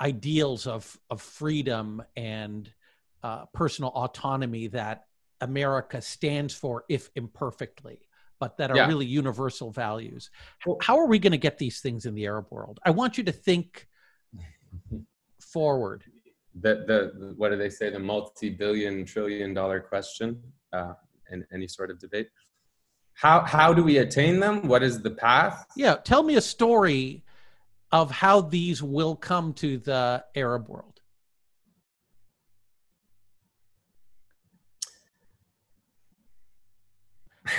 ideals of of freedom and uh, personal autonomy that America stands for, if imperfectly, but that are yeah. really universal values. Well, How are we going to get these things in the Arab world? I want you to think (laughs) forward. The, the what do they say? The multi-billion trillion dollar question uh, in any sort of debate. How how do we attain them? What is the path? Yeah, tell me a story of how these will come to the Arab world.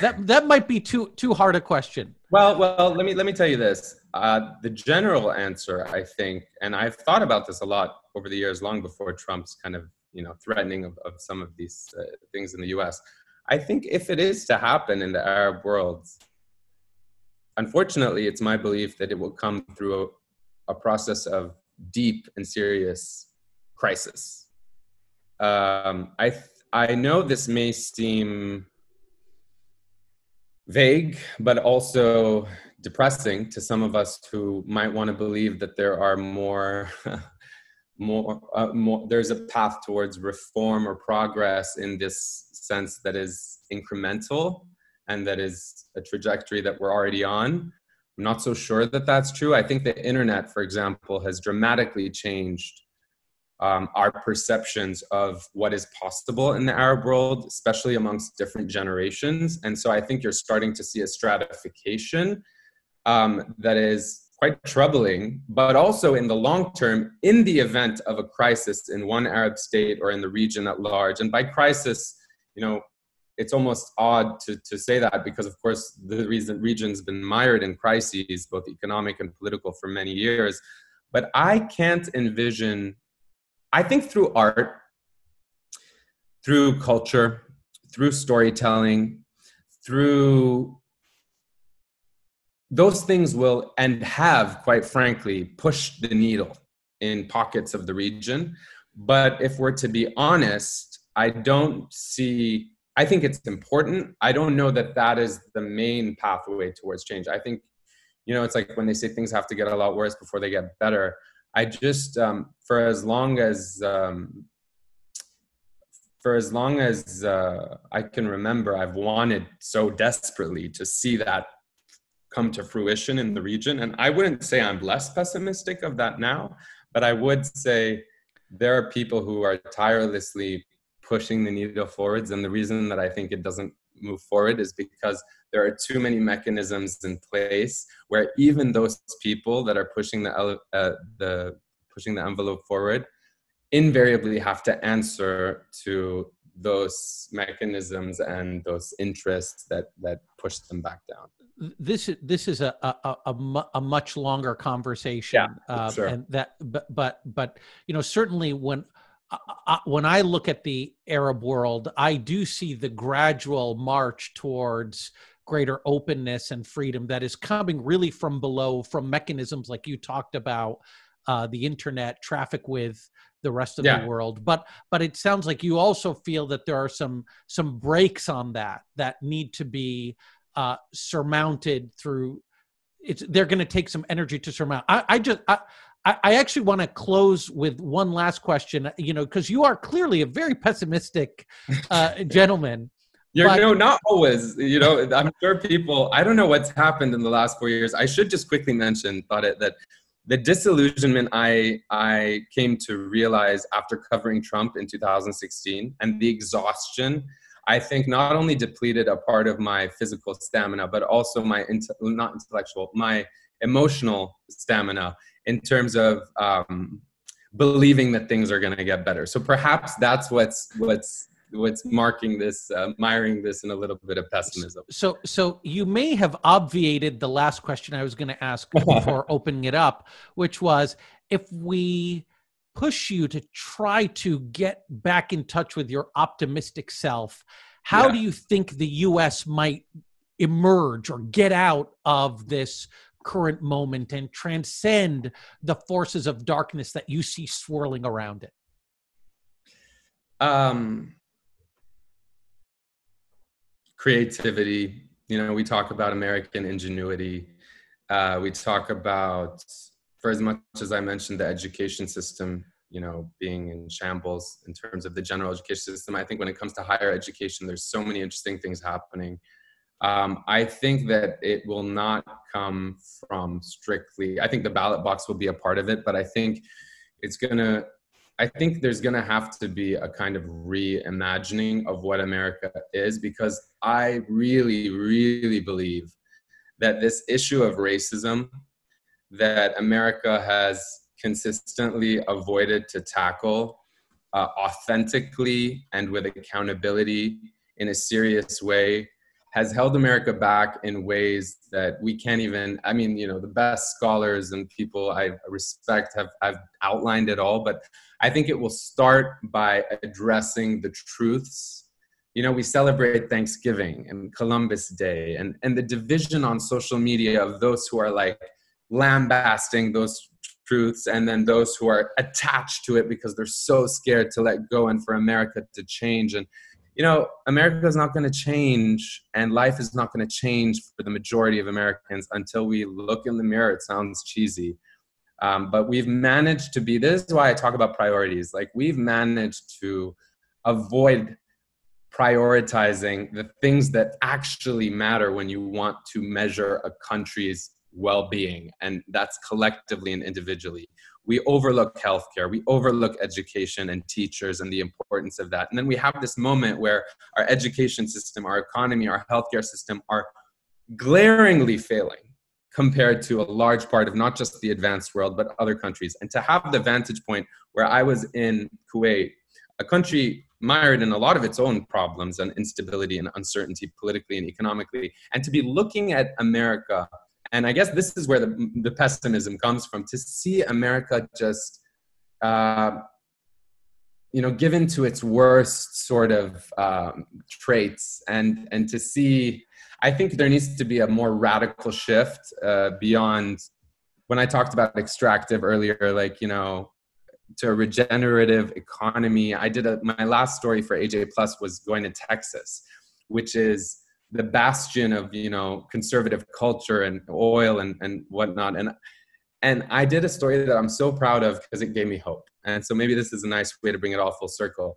that that might be too too hard a question. Well, well, let me let me tell you this. Uh, the general answer, I think, and I've thought about this a lot over the years, long before Trump's kind of you know threatening of, of some of these uh, things in the U.S. I think if it is to happen in the Arab world, unfortunately, it's my belief that it will come through a, process of deep and serious crisis. Um, I th- I know this may seem vague, but also depressing to some of us who might want to believe that there are more. (laughs) more, uh, more there's a path towards reform or progress in this sense that is incremental and that is a trajectory that we're already on i'm not so sure that that's true i think the internet for example has dramatically changed um, our perceptions of what is possible in the Arab world, especially amongst different generations. And so I think you're starting to see a stratification um, that is quite troubling, but also in the long term, in the event of a crisis in one Arab state or in the region at large. And by crisis, you know, it's almost odd to, to say that because, of course, the reason region's been mired in crises, both economic and political, for many years. But I can't envision I think through art, through culture, through storytelling, through those things will and have, quite frankly, pushed the needle in pockets of the region. But if we're to be honest, I don't see, I think it's important. I don't know that that is the main pathway towards change. I think, you know, it's like when they say things have to get a lot worse before they get better. I just um, for as long as um, for as long as uh, I can remember, I've wanted so desperately to see that come to fruition in the region. And I wouldn't say I'm less pessimistic of that now, but I would say there are people who are tirelessly pushing the needle forwards. And the reason that I think it doesn't move forward is because there are too many mechanisms in place where even those people that are pushing the uh, the pushing the envelope forward invariably have to answer to those mechanisms and those interests that that push them back down this this is a a, a, a much longer conversation yeah, uh, sure. and that but but but you know certainly when uh, when I look at the Arab world, I do see the gradual march towards greater openness and freedom that is coming really from below, from mechanisms like you talked about, uh, the internet, traffic with the rest of yeah. the world. But but it sounds like you also feel that there are some some breaks on that that need to be uh, surmounted through. It's they're going to take some energy to surmount. I, I just. I, I, actually want to close with one last question, you know, because you are clearly a very pessimistic uh, (laughs) gentleman. You're but, no, not always. You know, I'm sure people. I don't know what's happened in the last four years. I should just quickly mention, thought it that the disillusionment I I came to realize after covering Trump in 2016 and the exhaustion I think not only depleted a part of my physical stamina but also my not intellectual my emotional stamina in terms of um, believing that things are going to get better. So perhaps that's what's what's what's marking this, uh, miring this in a little bit of pessimism. So, so you may have obviated the last question I was going to ask (laughs) before opening it up, which was if we push you to try to get back in touch with your optimistic self, how yeah. do you think the US might emerge or get out of this current moment and transcend the forces of darkness that you see swirling around it? Um, creativity. You know, we talk about American ingenuity. Uh, we talk about, for as much as I mentioned, the education system, you know, being in shambles in terms of the general education system. I think when it comes to higher education, there's so many interesting things happening. Um, I think that it will not come from strictly, I think the ballot box will be a part of it, but I think it's to, I think there's to have to be a kind of reimagining of what America is because I really, really believe that this issue of racism that America has consistently avoided to tackle uh, authentically and with accountability in a serious way has held America back in ways that we can't even. I mean, you know, the best scholars and people I respect have, have outlined it all, but I think it will start by addressing the truths. You know, we celebrate Thanksgiving and Columbus Day and, and the division on social media of those who are like lambasting those truths and then those who are attached to it because they're so scared to let go and for America to change. And you know, America is not going to change and life is not going to change for the majority of Americans until we look in the mirror. It sounds cheesy. Um, but we've managed to be, this is why I talk about priorities. Like, we've managed to avoid prioritizing the things that actually matter when you want to measure a country's well being, and that's collectively and individually we overlook healthcare, we overlook education and teachers and the importance of that. And then we have this moment where our education system, our economy, our healthcare system are glaringly failing compared to a large part of not just the advanced world, but other countries. And to have the vantage point where I was in Kuwait, a country mired in a lot of its own problems and instability and uncertainty politically and economically, and to be looking at America and I guess this is where the, the pessimism comes from to see America just, uh, you know, given to its worst sort of um, traits, and and to see, I think there needs to be a more radical shift uh, beyond. When I talked about extractive earlier, like you know, to a regenerative economy. I did a, my last story for AJ Plus was going to Texas, which is the bastion of you know conservative culture and oil and and whatnot. And and i did a story that i'm so proud of because it gave me hope. And so maybe this is a nice way to bring it all full circle.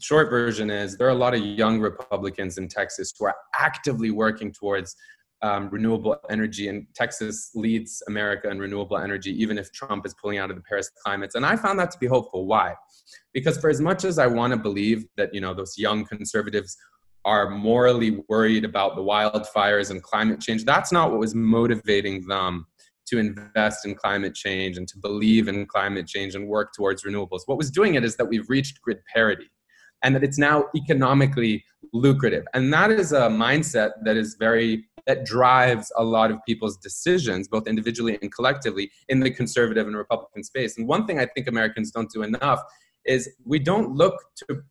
Short version is there are a lot of young republicans in texas who are actively working towards um, renewable energy and texas leads america in renewable energy even if trump is pulling out of the paris climates and i found that to be hopeful. Why? Because for as much as i want to believe that you know those young conservatives are morally worried about the wildfires and climate change. That's not what was motivating them to invest in climate change and to believe in climate change and work towards renewables. What was doing it is that we've reached grid parity and that it's now economically lucrative. And that is a mindset that is very that drives a lot of people's decisions, both individually and collectively, in the conservative and Republican space. And one thing I think Americans don't do enough is we don't look to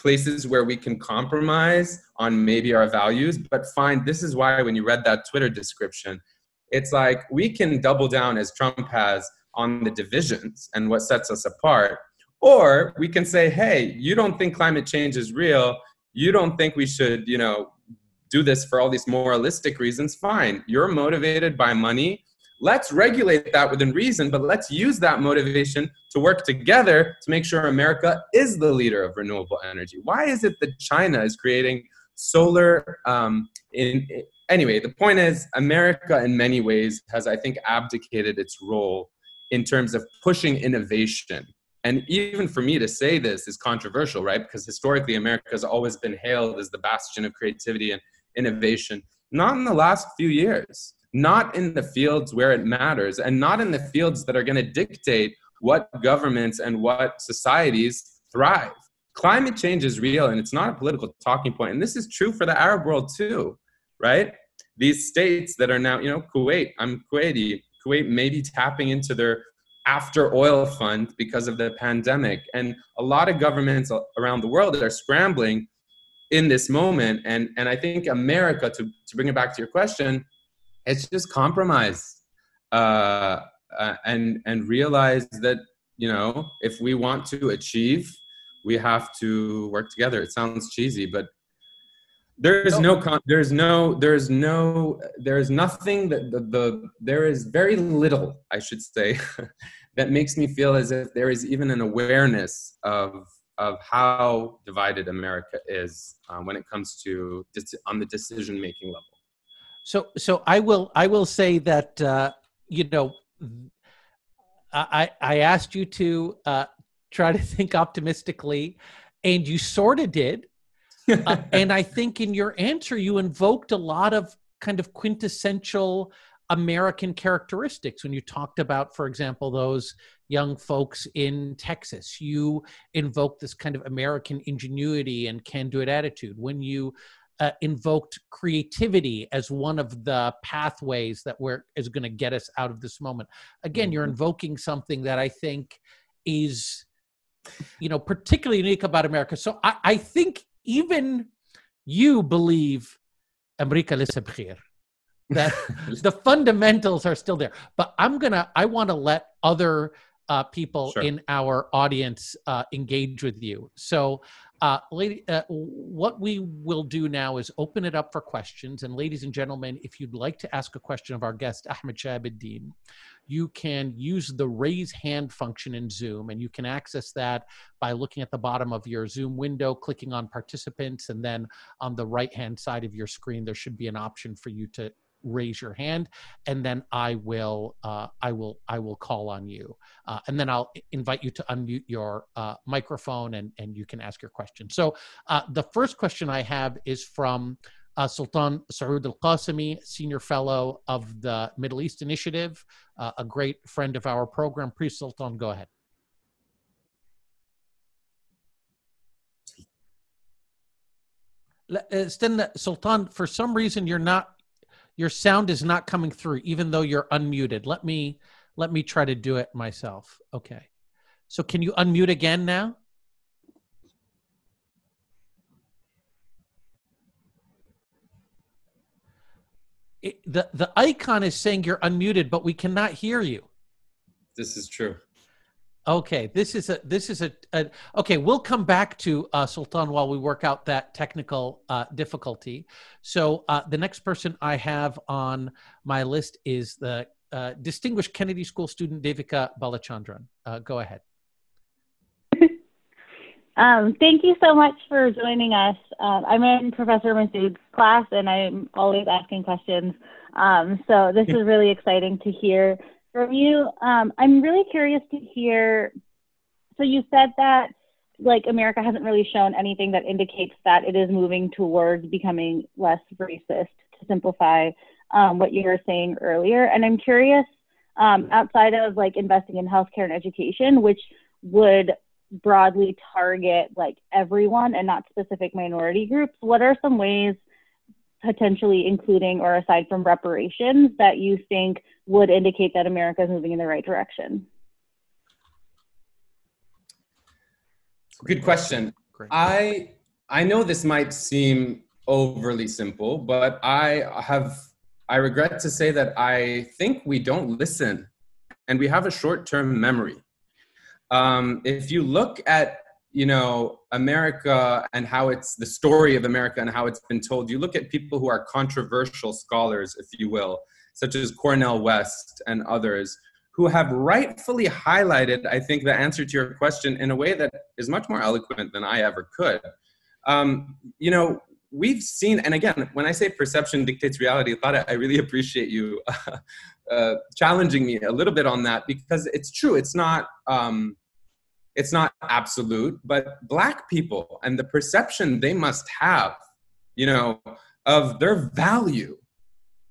places where we can compromise on maybe our values, but find this is why when you read that Twitter description, it's like we can double down as Trump has on the divisions and what sets us apart. Or we can say, hey, you don't think climate change is real. You don't think we should, you know, do this for all these moralistic reasons. Fine. You're motivated by money let's regulate that within reason, but let's use that motivation to work together to make sure America is the leader of renewable energy. Why is it that China is creating solar? Um, in, anyway, the point is, America in many ways has, I think, abdicated its role in terms of pushing innovation. And even for me to say this is controversial, right? Because historically, America has always been hailed as the bastion of creativity and innovation. Not in the last few years not in the fields where it matters and not in the fields that are going to dictate what governments and what societies thrive. Climate change is real and it's not a political talking point. And this is true for the Arab world too, right? These states that are now, you know, Kuwait, I'm Kuwaiti, Kuwait may be tapping into their after oil fund because of the pandemic. And a lot of governments around the world are scrambling in this moment. And, and I think America, to, to bring it back to your question, it's just compromise. Uh, uh, and, and realize that, you know, if we want to achieve, we have to work together. It sounds cheesy, but there is no. con- there's no there's no there's nothing that the, the there is very little i should say (laughs) that makes me feel as if there is even an awareness of of how divided america is um, when it comes to on the decision making level so so i will i will say that uh, you know i i asked you to uh, try to (laughs) think optimistically and you sort of did uh, (laughs) and I think in your answer, you invoked a lot of kind of quintessential American characteristics when you talked about, for example, those young folks in Texas. You invoked this kind of American ingenuity and can do it attitude. When you uh, invoked creativity as one of the pathways that we're is going to get us out of this moment. Again mm-hmm. you're invoking something that i think is you know particularly unique about america. So i, I think even you believe america lisabhir that (laughs) the fundamentals are still there. But i'm gonna i want to let other uh, people sure. in our audience uh, engage with you so uh, lady, uh, what we will do now is open it up for questions. And ladies and gentlemen, if you'd like to ask a question of our guest, Ahmed Shihab-Eldin, you can use the raise hand function in Zoom, and you can access that by looking at the bottom of your Zoom window, clicking on participants, and then on the right hand side of your screen, there should be an option for you to raise your hand and then i will uh, i will i will call on you uh, and then i'll invite you to unmute your uh, microphone and and you can ask your question so uh, the first question i have is from uh, Sultan Sooud Al Qassemi, Senior Fellow of the Middle East Initiative, uh, a great friend of our program. Priest Sultan, go ahead. Uh, Sultan, for some reason you're not, your sound is not coming through, even though you're unmuted. Let me, let me try to do it myself. Okay. So can you unmute again now? it, the the icon is saying you're unmuted, but we cannot hear you. This is true. Okay, this is a this is a, a okay. We'll come back to uh, Sultan while we work out that technical uh, difficulty. So uh, the next person I have on my list is the uh, distinguished Kennedy School student Devika Balachandran. Uh, go ahead. (laughs) Um, thank you so much for joining us. Uh, I'm in Professor Masoud's class, and I'm always asking questions. Um, so this (laughs) is really exciting to hear from you. Um, I'm really curious to hear. So you said that like America hasn't really shown anything that indicates that it is moving towards becoming less racist. To simplify um, what you were saying earlier, and I'm curious um, outside of like investing in healthcare and education, which would broadly target like everyone and not specific minority groups, what are some ways potentially including or aside from reparations that you think would indicate that America is moving in the right direction? Good question. Great. I I know this might seem overly simple, but I have I regret to say that I think we don't listen and we have a short-term memory um, if you look at you know america and how it's the story of america and how it's been told. You look at people who are controversial scholars if you will such as cornel west and others who have rightfully highlighted i think the answer to your question in a way that is much more eloquent than i ever could. Um, you know we've seen and again when i say perception dictates reality i i really appreciate you (laughs) uh, challenging me a little bit on that because it's true. It's not um, it's not absolute, but black people and the perception they must have, you know, of their value,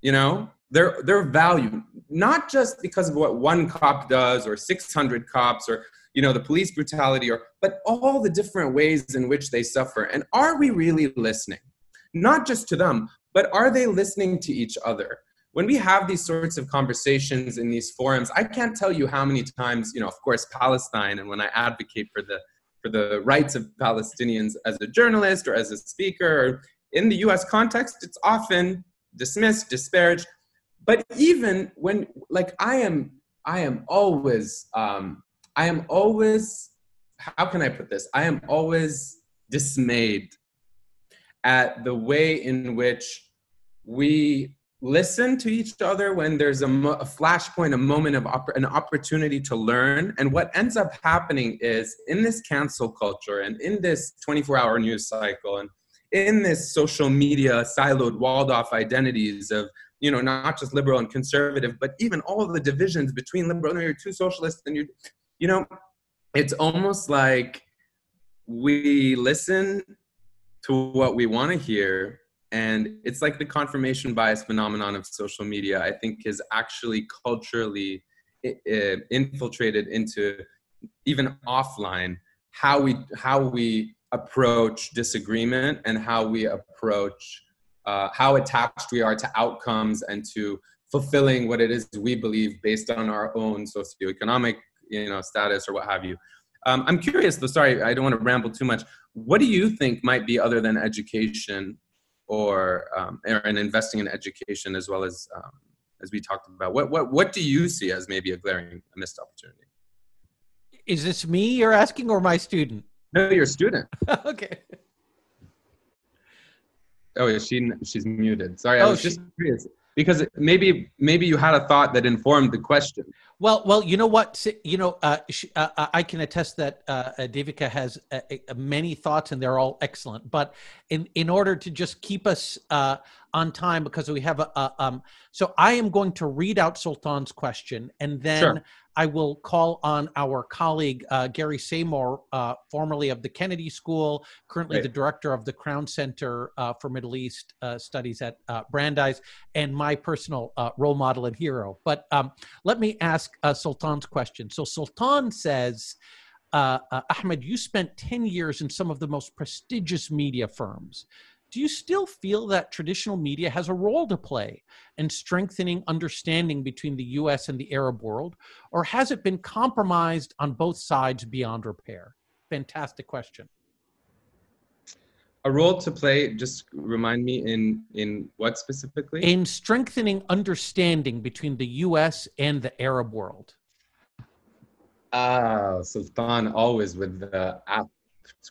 you know, their their value, not just because of what one cop does or 600 cops or you know the police brutality or but all the different ways in which they suffer. And are we really listening? Not just to them but are they listening to each other when we have these sorts of conversations in these forums, I can't tell you how many times, you know, of course, Palestine, and when I advocate for the for the rights of Palestinians as a journalist or as a speaker, in the U.S. context, it's often dismissed, disparaged. But even when, like, I am, I am always, um, I am always, how can I put this? I am always dismayed at the way in which we listen to each other when there's a, mo- a flashpoint, a moment of opp- an opportunity to learn. And what ends up happening is in this cancel culture and in this 24 hour news cycle and in this social media siloed, walled off identities of, you know, not just liberal and conservative, but even all the divisions between liberal and you're too socialist and you, you know, it's almost like we listen to what we want to hear and it's like the confirmation bias phenomenon of social media i think is actually culturally infiltrated into even offline how we how we approach disagreement and how we approach uh, how attached we are to outcomes and to fulfilling what it is we believe based on our own socioeconomic you know status or what have you. Um, i'm curious though sorry i don't want to ramble too much. What do you think might be other than education or um, and investing in education as well as um, as we talked about what what what do you see as maybe a glaring missed opportunity? Is this me you're asking or my student? No your student. (laughs) Okay. Oh is she she's muted. Sorry i oh, was she, just curious because maybe maybe you had a thought that informed the question well well you know what you know uh, uh, uh, i can attest that uh, uh devika has uh, many thoughts and they're all excellent but in in order to just keep us on time because we have a, a um so i am going to read out sultan's question and then sure. I will call on our colleague uh, Gary Samore, uh, formerly of the Kennedy School, currently right. the director of the Crown Center uh, for Middle East uh, Studies at uh, Brandeis, and my personal uh, role model and hero. But um, let me ask Sultan's question. So Sultan says, Ahmed, you spent 10 years in some of the most prestigious media firms do you still feel that traditional media has a role to play in strengthening understanding between the US and the Arab world, or has it been compromised on both sides beyond repair? Fantastic question. A role to play, just remind me in in what specifically? In strengthening understanding between the US and the Arab world. Ah, Sultan always with the apt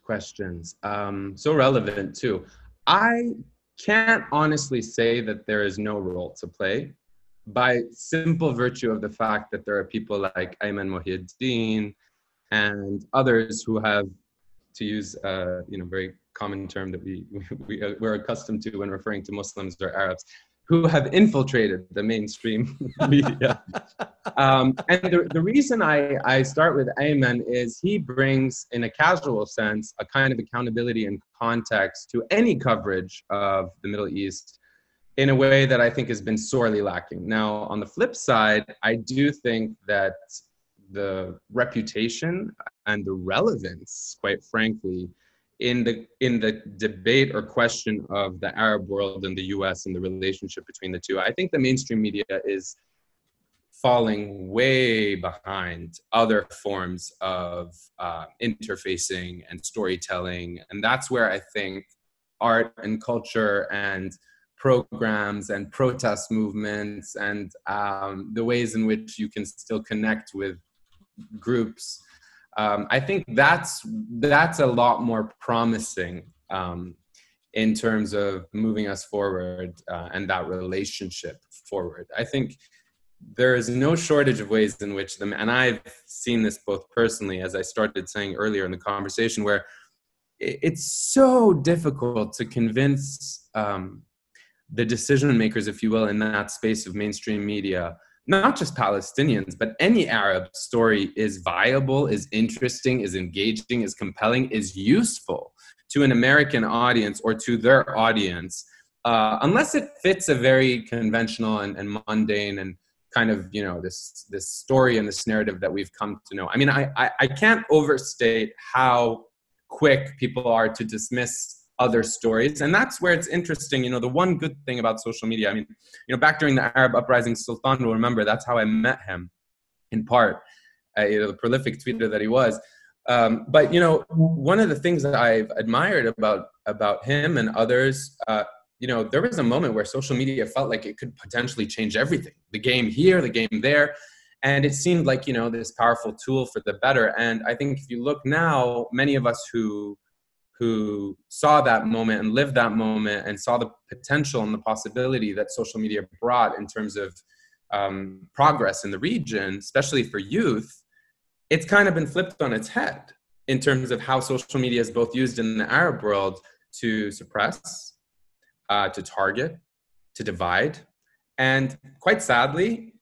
questions. Um, so relevant too. I can't honestly say that there is no role to play by simple virtue of the fact that there are people like Ayman Mohyeddin and others who have, to use a you know very common term that we, we we're accustomed to when referring to Muslims or Arabs, who have infiltrated the mainstream (laughs) media. Um, and the, the reason I, I start with Ayman is he brings, in a casual sense, a kind of accountability and context to any coverage of the Middle East in a way that I think has been sorely lacking. Now, on the flip side, I do think that the reputation and the relevance, quite frankly, in the in the debate or question of the Arab world and the U.S. and the relationship between the two, I think the mainstream media is falling way behind other forms of uh, interfacing and storytelling, and that's where I think art and culture and programs and protest movements and um, the ways in which you can still connect with groups um, I think that's that's a lot more promising um, in terms of moving us forward uh, and that relationship forward. I think there is no shortage of ways in which them, and I've seen this both personally, as I started saying earlier in the conversation, where it's so difficult to convince um, the decision makers, if you will, in that space of mainstream media not just Palestinians, but any Arab story is viable, is interesting, is engaging, is compelling, is useful to an American audience or to their audience, uh, unless it fits a very conventional and, and, mundane and kind of you know this this story and this narrative that we've come to know. I mean, I, I, I can't overstate how quick people are to dismiss other stories. And that's where it's interesting you know the one good thing about social media i mean you know back during the arab uprising sultan will remember that's how i met him in part uh, you know the prolific tweeter that he was. Um, but you know one of the things that i've admired about about him and others uh, you know there was a moment where social media felt like it could potentially change everything the game here the game there. And it seemed like you know this powerful tool for the better. And i think if you look now many of us who who saw that moment and lived that moment and saw the potential and the possibility that social media brought in terms of um, progress in the region especially for youth it's kind of been flipped on its head in terms of how social media is both used in the arab world to suppress uh, to target to divide and quite sadly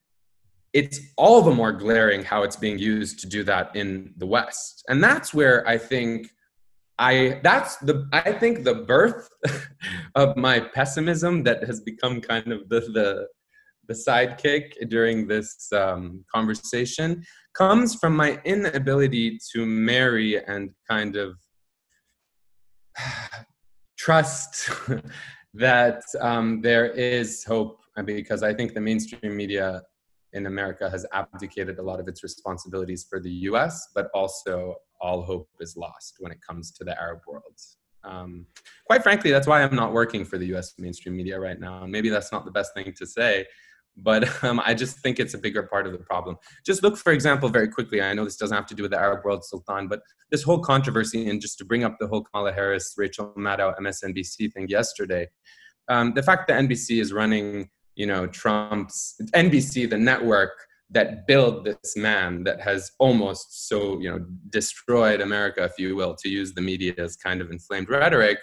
it's all the more glaring how it's being used to do that in the West. And that's where I think I that's the I think the birth (laughs) of my pessimism that has become kind of the the, the sidekick during this um, conversation comes from my inability to marry and kind of (sighs) trust (laughs) that um, there is hope. Because I think the mainstream media in America has abdicated a lot of its responsibilities for the US, but also all hope is lost when it comes to the Arab world. Um, quite frankly, that's why I'm not working for the US mainstream media right now. And maybe that's not the best thing to say, but (laughs) um, I just think it's a bigger part of the problem. Just look, for example, very quickly, I know this doesn't have to do with the Arab world, Sultan, but this whole controversy, and just to bring up the whole Kamala Harris, Rachel Maddow, MSNBC thing yesterday, um, the fact that NBC is running you know trump's nbc the network that build this man that has almost so you know destroyed america if you will to use the media's kind of inflamed rhetoric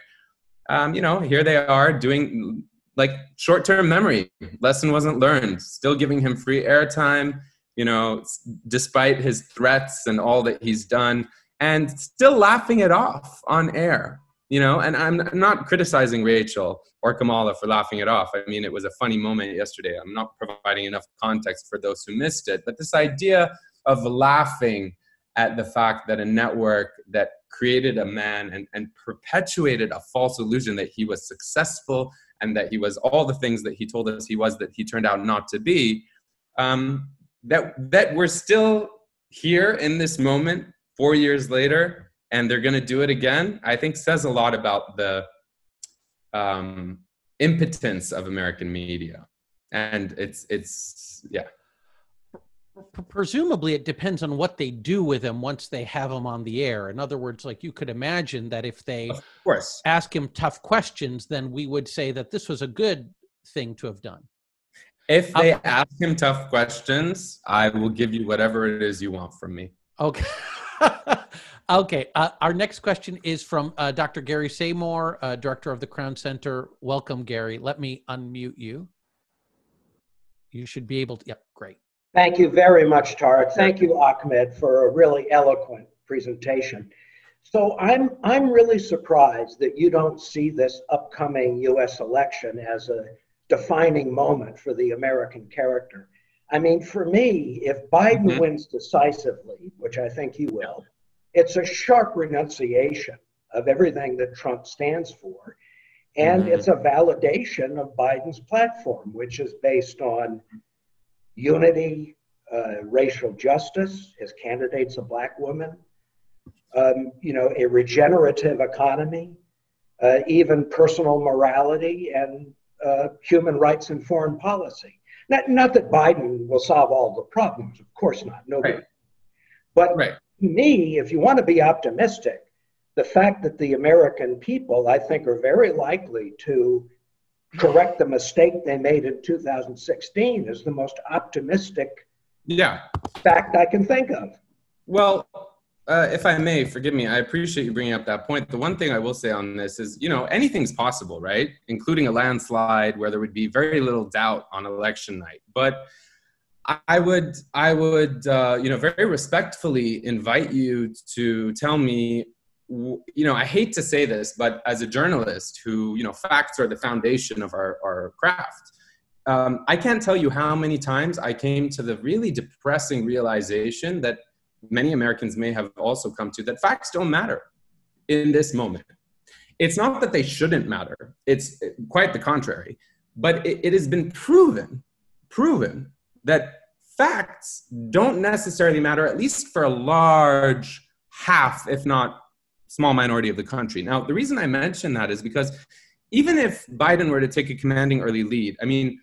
um, you know here they are doing like short-term memory lesson wasn't learned still giving him free airtime you know despite his threats and all that he's done and still laughing it off on air you know and i'm not criticizing rachel or kamala for laughing it off. I mean it was a funny moment yesterday. I'm not providing enough context for those who missed it but this idea of laughing at the fact that a network that created a man and, and perpetuated a false illusion that he was successful and that he was all the things that he told us he was that he turned out not to be um, that that we're still here in this moment four years later and they're going to do it again, I think says a lot about the um, impotence of American media. And it's, it's, yeah. Presumably, it depends on what they do with him once they have him on the air. In other words, like you could imagine that if they of course. ask him tough questions, then we would say that this was a good thing to have done. If they um, ask him tough questions, I will give you whatever it is you want from me. Okay. (laughs) Okay. Uh, our next question is from uh, Dr. Gary Samore, uh, director of the Crown Center. Welcome, Gary. Let me unmute you. You should be able to. Yep, great. Thank you very much, Tarek. Thank you, Ahmed, for a really eloquent presentation. So I'm I'm really surprised that you don't see this upcoming U.S. election as a defining moment for the American character. I mean, for me, if Biden mm-hmm. wins decisively, which I think he will, it's a sharp renunciation of everything that Trump stands for. And mm-hmm. it's a validation of Biden's platform, which is based on unity, uh, racial justice. His candidate's a black woman. Um, you know, a regenerative economy, uh, even personal morality and uh, human rights and foreign policy. Not, not that Biden will solve all the problems, of course not. Nobody. Right. But right to me, if you want to be optimistic, the fact that the American people, I think, are very likely to correct the mistake they made in 2016 is the most optimistic yeah. fact I can think of. Well, uh, if I may, forgive me, I appreciate you bringing up that point. The one thing I will say on this is, you know, anything's possible, right? Including a landslide where there would be very little doubt on election night. But I would, I would, uh, you know, very respectfully invite you to tell me, you know, I hate to say this, but as a journalist who, you know, facts are the foundation of our, our craft. Um, I can't tell you how many times I came to the really depressing realization that many Americans may have also come to that facts don't matter in this moment it's not that they shouldn't matter. It's quite the contrary. But it, it has been proven, proven that facts don't necessarily matter, at least for a large half, if not small minority of the country. Now, the reason I mention that is because even if Biden were to take a commanding early lead, I mean,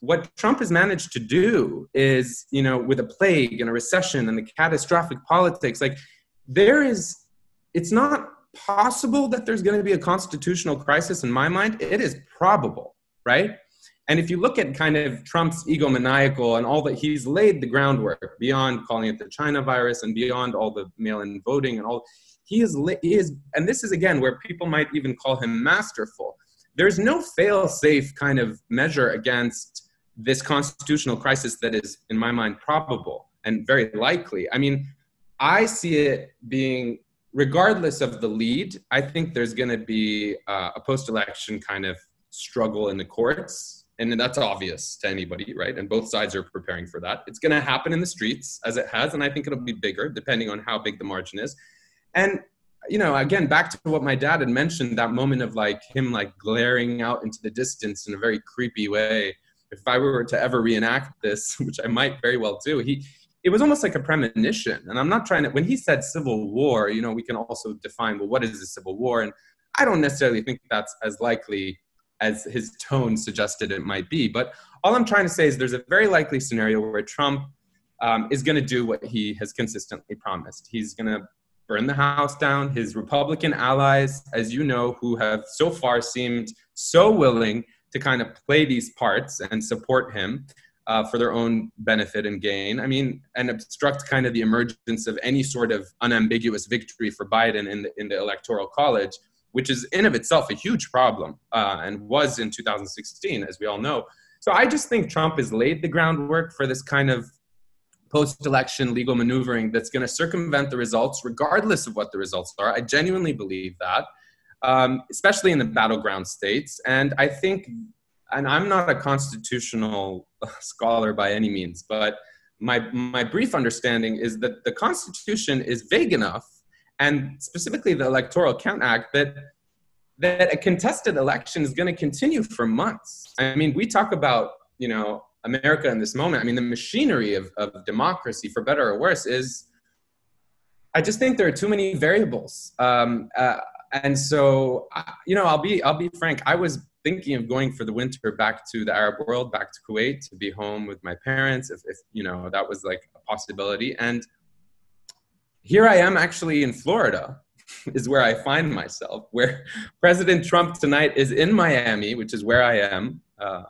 what Trump has managed to do is, you know, with a plague and a recession and the catastrophic politics, like there is, it's not possible that there's going to be a constitutional crisis in my mind. It is probable, right? And if you look at kind of Trump's egomaniacal and all that, he's laid the groundwork beyond calling it the China virus and beyond all the mail-in voting and all. He is, he is, and this is again where people might even call him masterful. There's no fail-safe kind of measure against this constitutional crisis that is, in my mind, probable and very likely. I mean, I see it being, regardless of the lead, I think there's going to be uh, a post election kind of struggle in the courts. And that's obvious to anybody, right? And both sides are preparing for that. It's going to happen in the streets as it has, and I think it'll be bigger depending on how big the margin is. And you know, again, back to what my dad had mentioned, that moment of like him like glaring out into the distance in a very creepy way if I were to ever reenact this, (laughs) which I might very well do, he it was almost like a premonition. And I'm not trying to when he said civil war, you know, we can also define well, what is a civil war? And I don't necessarily think that's as likely as his tone suggested it might be. But all I'm trying to say is there's a very likely scenario where Trump um, is going to do what he has consistently promised. He's going to burn the house down. His Republican allies, as you know, who have so far seemed so willing to kind of play these parts and support him uh, for their own benefit and gain. I mean, and obstruct kind of the emergence of any sort of unambiguous victory for Biden in the in the electoral college, which is in of itself a huge problem uh, and was in 2016, as we all know. So I just think Trump has laid the groundwork for this kind of post-election legal maneuvering that's going to circumvent the results, regardless of what the results are. I genuinely believe that um, especially in the battleground states. And I think, and I'm not a constitutional (laughs) scholar by any means, but my, my brief understanding is that the Constitution is vague enough, and specifically the Electoral Count Act, that that a contested election is going to continue for months. I mean, we talk about you know America in this moment. I mean, the machinery of, of democracy, for better or worse, is. I just think there are too many variables. Um, uh, and so you know i'll be i'll be frank i was thinking of going for the winter back to the arab world back to kuwait to be home with my parents if, if you know that was like a possibility and here i am actually in florida (laughs) is where i find myself where (laughs) president trump tonight is in miami which is where i am uh,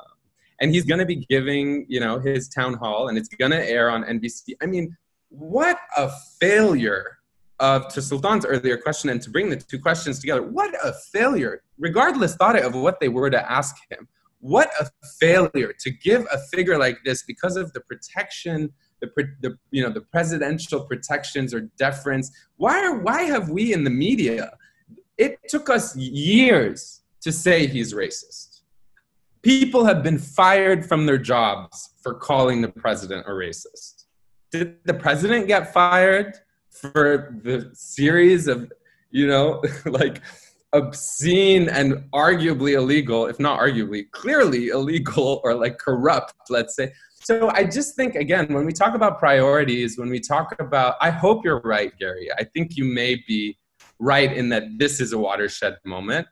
and he's going to be giving you know his town hall and it's going to air on nbc i mean what a failure of to Sultan's earlier question and to bring the two questions together, what a failure, regardless thought of what they were to ask him. What a failure to give a figure like this because of the protection, the, the you know the presidential protections or deference. Why are why have we in the media? It took us years to say he's racist. People have been fired from their jobs for calling the president a racist. Did the president get fired? for the series of, you know, (laughs) like obscene and arguably illegal, if not arguably, clearly illegal or like corrupt, let's say. So I just think, again, when we talk about priorities, when we talk about, I hope you're right, Gary. I think you may be right in that this is a watershed moment.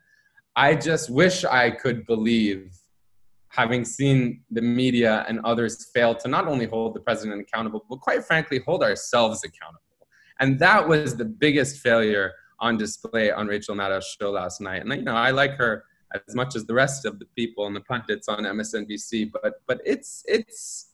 I just wish I could believe, having seen the media and others fail to not only hold the president accountable, but quite frankly, hold ourselves accountable. And that was the biggest failure on display on Rachel Maddow's show last night. And you know, I like her as much as the rest of the people and the pundits on MSNBC, but but it's it's.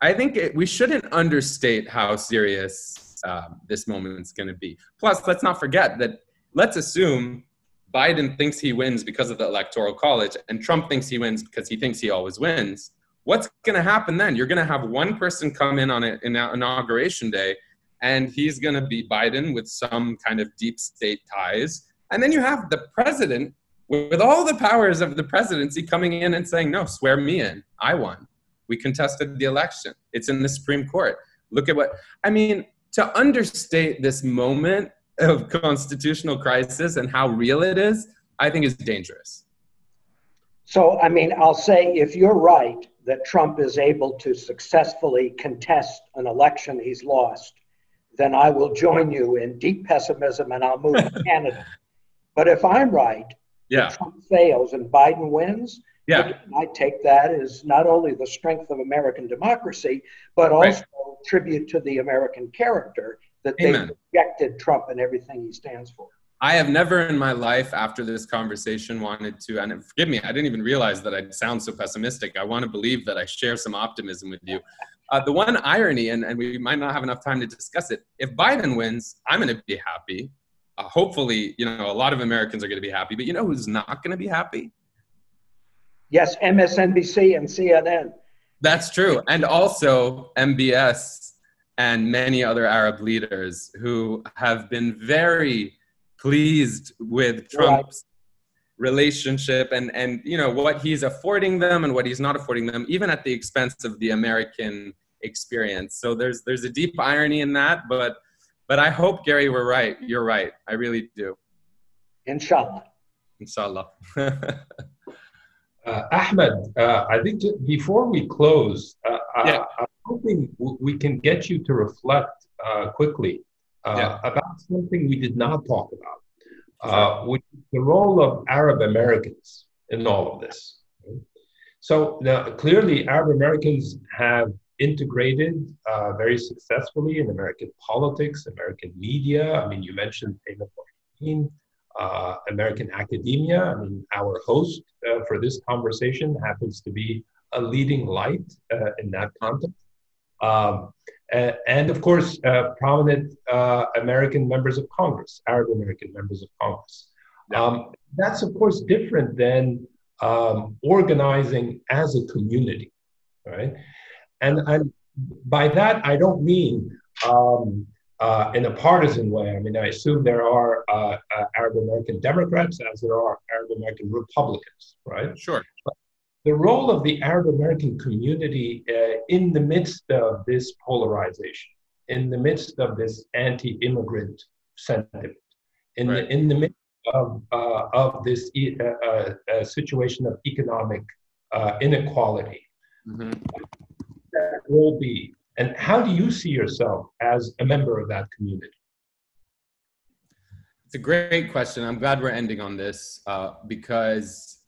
I think it, we shouldn't understate how serious uh, this moment is going to be. Plus, let's not forget that. Let's assume Biden thinks he wins because of the electoral college, and Trump thinks he wins because he thinks he always wins. What's going to happen then? You're going to have one person come in on an inauguration day and he's going to be Biden with some kind of deep state ties. And then you have the president with all the powers of the presidency coming in and saying, no, swear me in. I won. We contested the election. It's in the Supreme Court. Look at what, I mean, to understate this moment of constitutional crisis and how real it is, I think is dangerous. So, I mean, I'll say if you're right that Trump is able to successfully contest an election he's lost, then I will join you in deep pessimism and I'll move to (laughs) Canada. But if I'm right, yeah. Trump fails and Biden wins, yeah. I take that as not only the strength of American democracy, but also right. tribute to the American character that they rejected Trump and everything he stands for. I have never in my life after this conversation wanted to, and forgive me, I didn't even realize that I sound so pessimistic. I want to believe that I share some optimism with you. Uh, the one irony, and, and we might not have enough time to discuss it, if Biden wins, I'm going to be happy. Uh, hopefully, you know, a lot of Americans are going to be happy, but you know who's not going to be happy? Yes, MSNBC and CNN. That's true. And also MBS and many other Arab leaders who have been very pleased with Trump's right. relationship and and you know what he's affording them and what he's not affording them, even at the expense of the American experience. So there's there's a deep irony in that, but but I hope Gary we're right. You're right. I really do. Inshallah. Inshallah. (laughs) uh, Ahmed, uh, I think before we close, uh, yeah. I'm hoping we can get you to reflect uh, quickly uh, yeah. about something we did not talk about, uh, which is the role of Arab Americans in all of this. So now, clearly, Arab Americans have integrated uh, very successfully in American politics, American media. I mean, you mentioned Taylor uh, American academia. I mean, our host uh, for this conversation happens to be a leading light uh, in that context. Um, and of course, uh, prominent uh, American members of Congress, Arab American members of Congress. Um, that's of course different than um, organizing as a community, right? And, and by that, I don't mean um, uh, in a partisan way. I mean, I assume there are uh, uh, Arab American Democrats as there are Arab American Republicans, right? Sure. But the role of the Arab American community uh, in the midst of this polarization, in the midst of this anti-immigrant sentiment, in right. the in the midst of uh, of this uh, uh, situation of economic uh, inequality. Mm-hmm. Will be, and how do you see yourself as a member of that community? It's a great question. I'm glad we're ending on this uh, because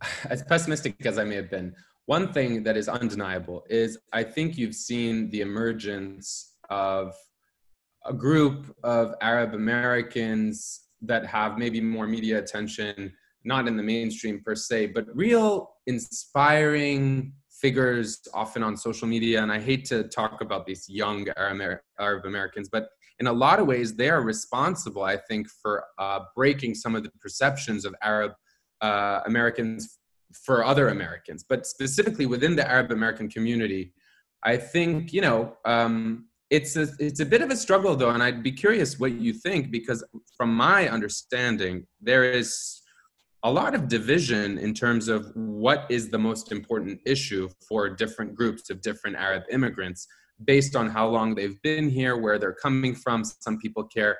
(sighs) as pessimistic as I may have been, one thing that is undeniable is I think you've seen the emergence of a group of Arab Americans that have maybe more media attention, not in the mainstream per se, but real inspiring figures often on social media. And I hate to talk about these young Arab Americans, but in a lot of ways, they are responsible, I think, for uh, breaking some of the perceptions of Arab uh, Americans for other Americans, but specifically within the Arab American community, I think you know um, it's a it's a bit of a struggle though, and I'd be curious what you think because from my understanding, there is a lot of division in terms of what is the most important issue for different groups of different Arab immigrants based on how long they've been here, where they're coming from. Some people care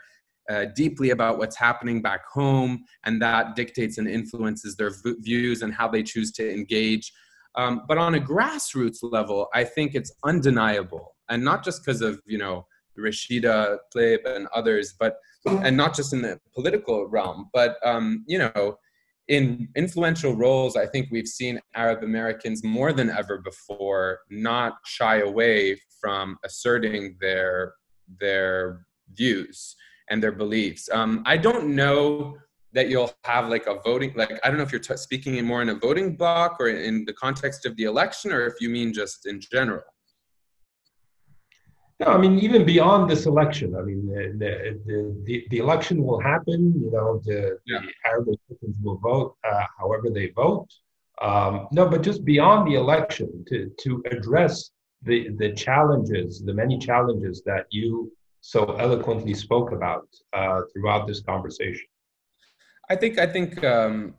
uh, deeply about what's happening back home, and that dictates and influences their v- views and how they choose to engage. Um, but on a grassroots level, I think it's undeniable, and not just because of you know Rashida Tlaib and others, but and not just in the political realm, but um, you know, in influential roles, I think we've seen Arab Americans more than ever before not shy away from asserting their their views and their beliefs. Um, I don't know that you'll have like a voting, like, I don't know if you're t- speaking in more in a voting block or in the context of the election, or if you mean just in general. No, I mean, even beyond this election, I mean, the, the, the, the election will happen, you know, the, yeah. the Arab citizens will vote uh, however they vote. Um, no, but just beyond the election to, to address the, the challenges, the many challenges that you so eloquently spoke about uh, throughout this conversation? I think I think um,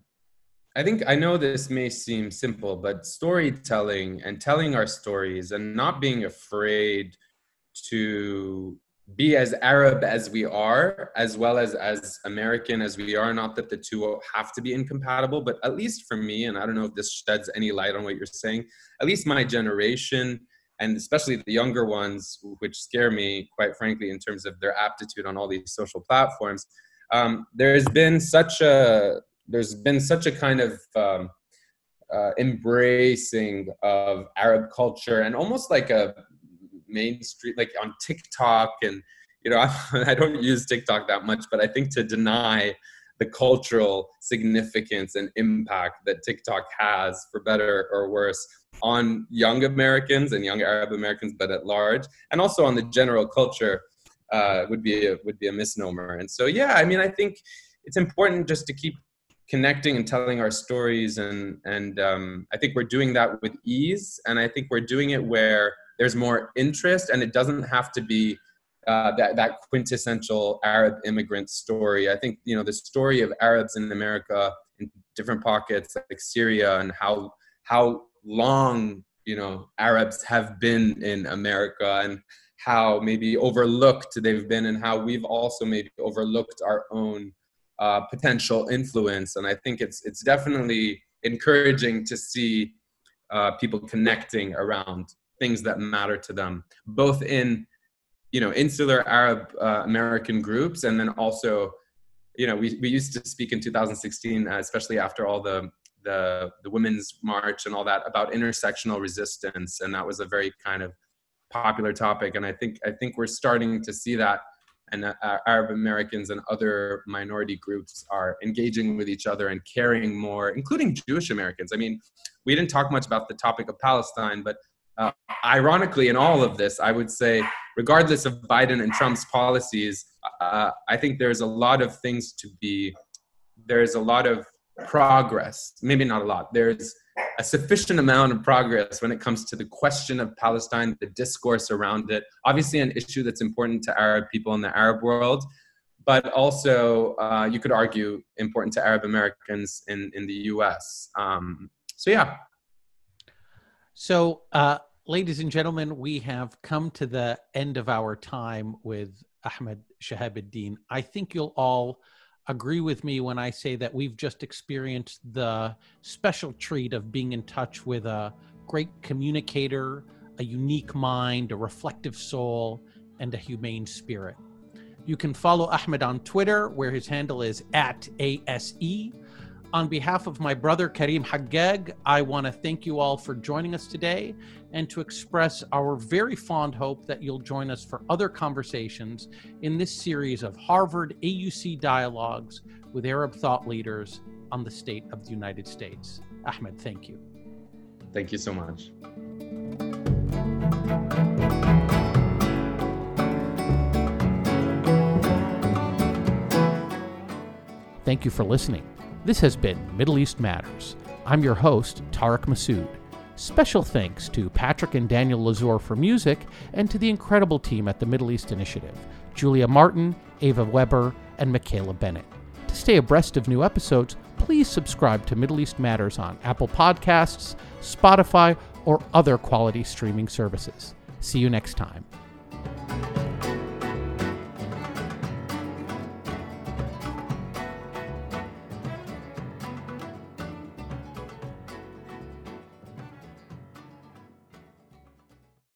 I think I know this may seem simple, but storytelling and telling our stories and not being afraid to be as Arab as we are, as well as as American as we are. Not that the two have to be incompatible, but at least for me, and I don't know if this sheds any light on what you're saying. At least my generation, and especially the younger ones, which scare me quite frankly in terms of their aptitude on all these social platforms. Um, there's been such a there's been such a kind of um, uh, embracing of Arab culture and almost like a mainstream, like on TikTok. And, you know, (laughs) I, I don't use TikTok that much, but I think to deny the cultural significance and impact that TikTok has, for better or worse, on young Americans and young Arab Americans, but at large, and also on the general culture, uh, would be a, would be a misnomer. And so, yeah, I mean, I think it's important just to keep connecting and telling our stories and and um, i think we're doing that with ease and i think we're doing it where there's more interest and it doesn't have to be uh, that that quintessential arab immigrant story i think you know the story of arabs in america in different pockets like syria and how how long you know arabs have been in america and how maybe overlooked they've been and how we've also maybe overlooked our own uh, potential influence. And I think it's it's definitely encouraging to see uh, people connecting around things that matter to them, both in you know insular Arab uh, American groups, and then also you know we, we used to speak in 2016, uh, especially after all the the the women's march and all that about intersectional resistance, and that was a very kind of popular topic. And I think I think we're starting to see that and uh, Arab Americans and other minority groups are engaging with each other and caring more, including Jewish Americans. I mean, we didn't talk much about the topic of Palestine, but uh, ironically, in all of this, I would say, regardless of Biden and Trump's policies, uh, I think there's a lot of things to be, there's a lot of progress, maybe not a lot. There's a sufficient amount of progress when it comes to the question of Palestine, the discourse around it. Obviously, an issue that's important to Arab people in the Arab world, but also uh, you could argue important to Arab Americans in, in the US. Um, so, yeah. So, uh, ladies and gentlemen, we have come to the end of our time with Ahmed Shihab-Eldin. I think you'll all agree with me when I say that we've just experienced the special treat of being in touch with a great communicator, a unique mind, a reflective soul, and a humane spirit. You can follow Ahmed on Twitter, where his handle is at ASE. On behalf of my brother Karim Haggag, I want to thank you all for joining us today and to express our very fond hope that you'll join us for other conversations in this series of Harvard AUC dialogues with Arab thought leaders on the state of the United States. Ahmed, thank you. Thank you so much. Thank you for listening. This has been Middle East Matters. I'm your host, Tarek Masoud. Special thanks to Patrick and Daniel Lazor for music and to the incredible team at the Middle East Initiative Julia Martin, Ava Weber, and Michaela Bennett. To stay abreast of new episodes, please subscribe to Middle East Matters on Apple Podcasts, Spotify, or other quality streaming services. See you next time.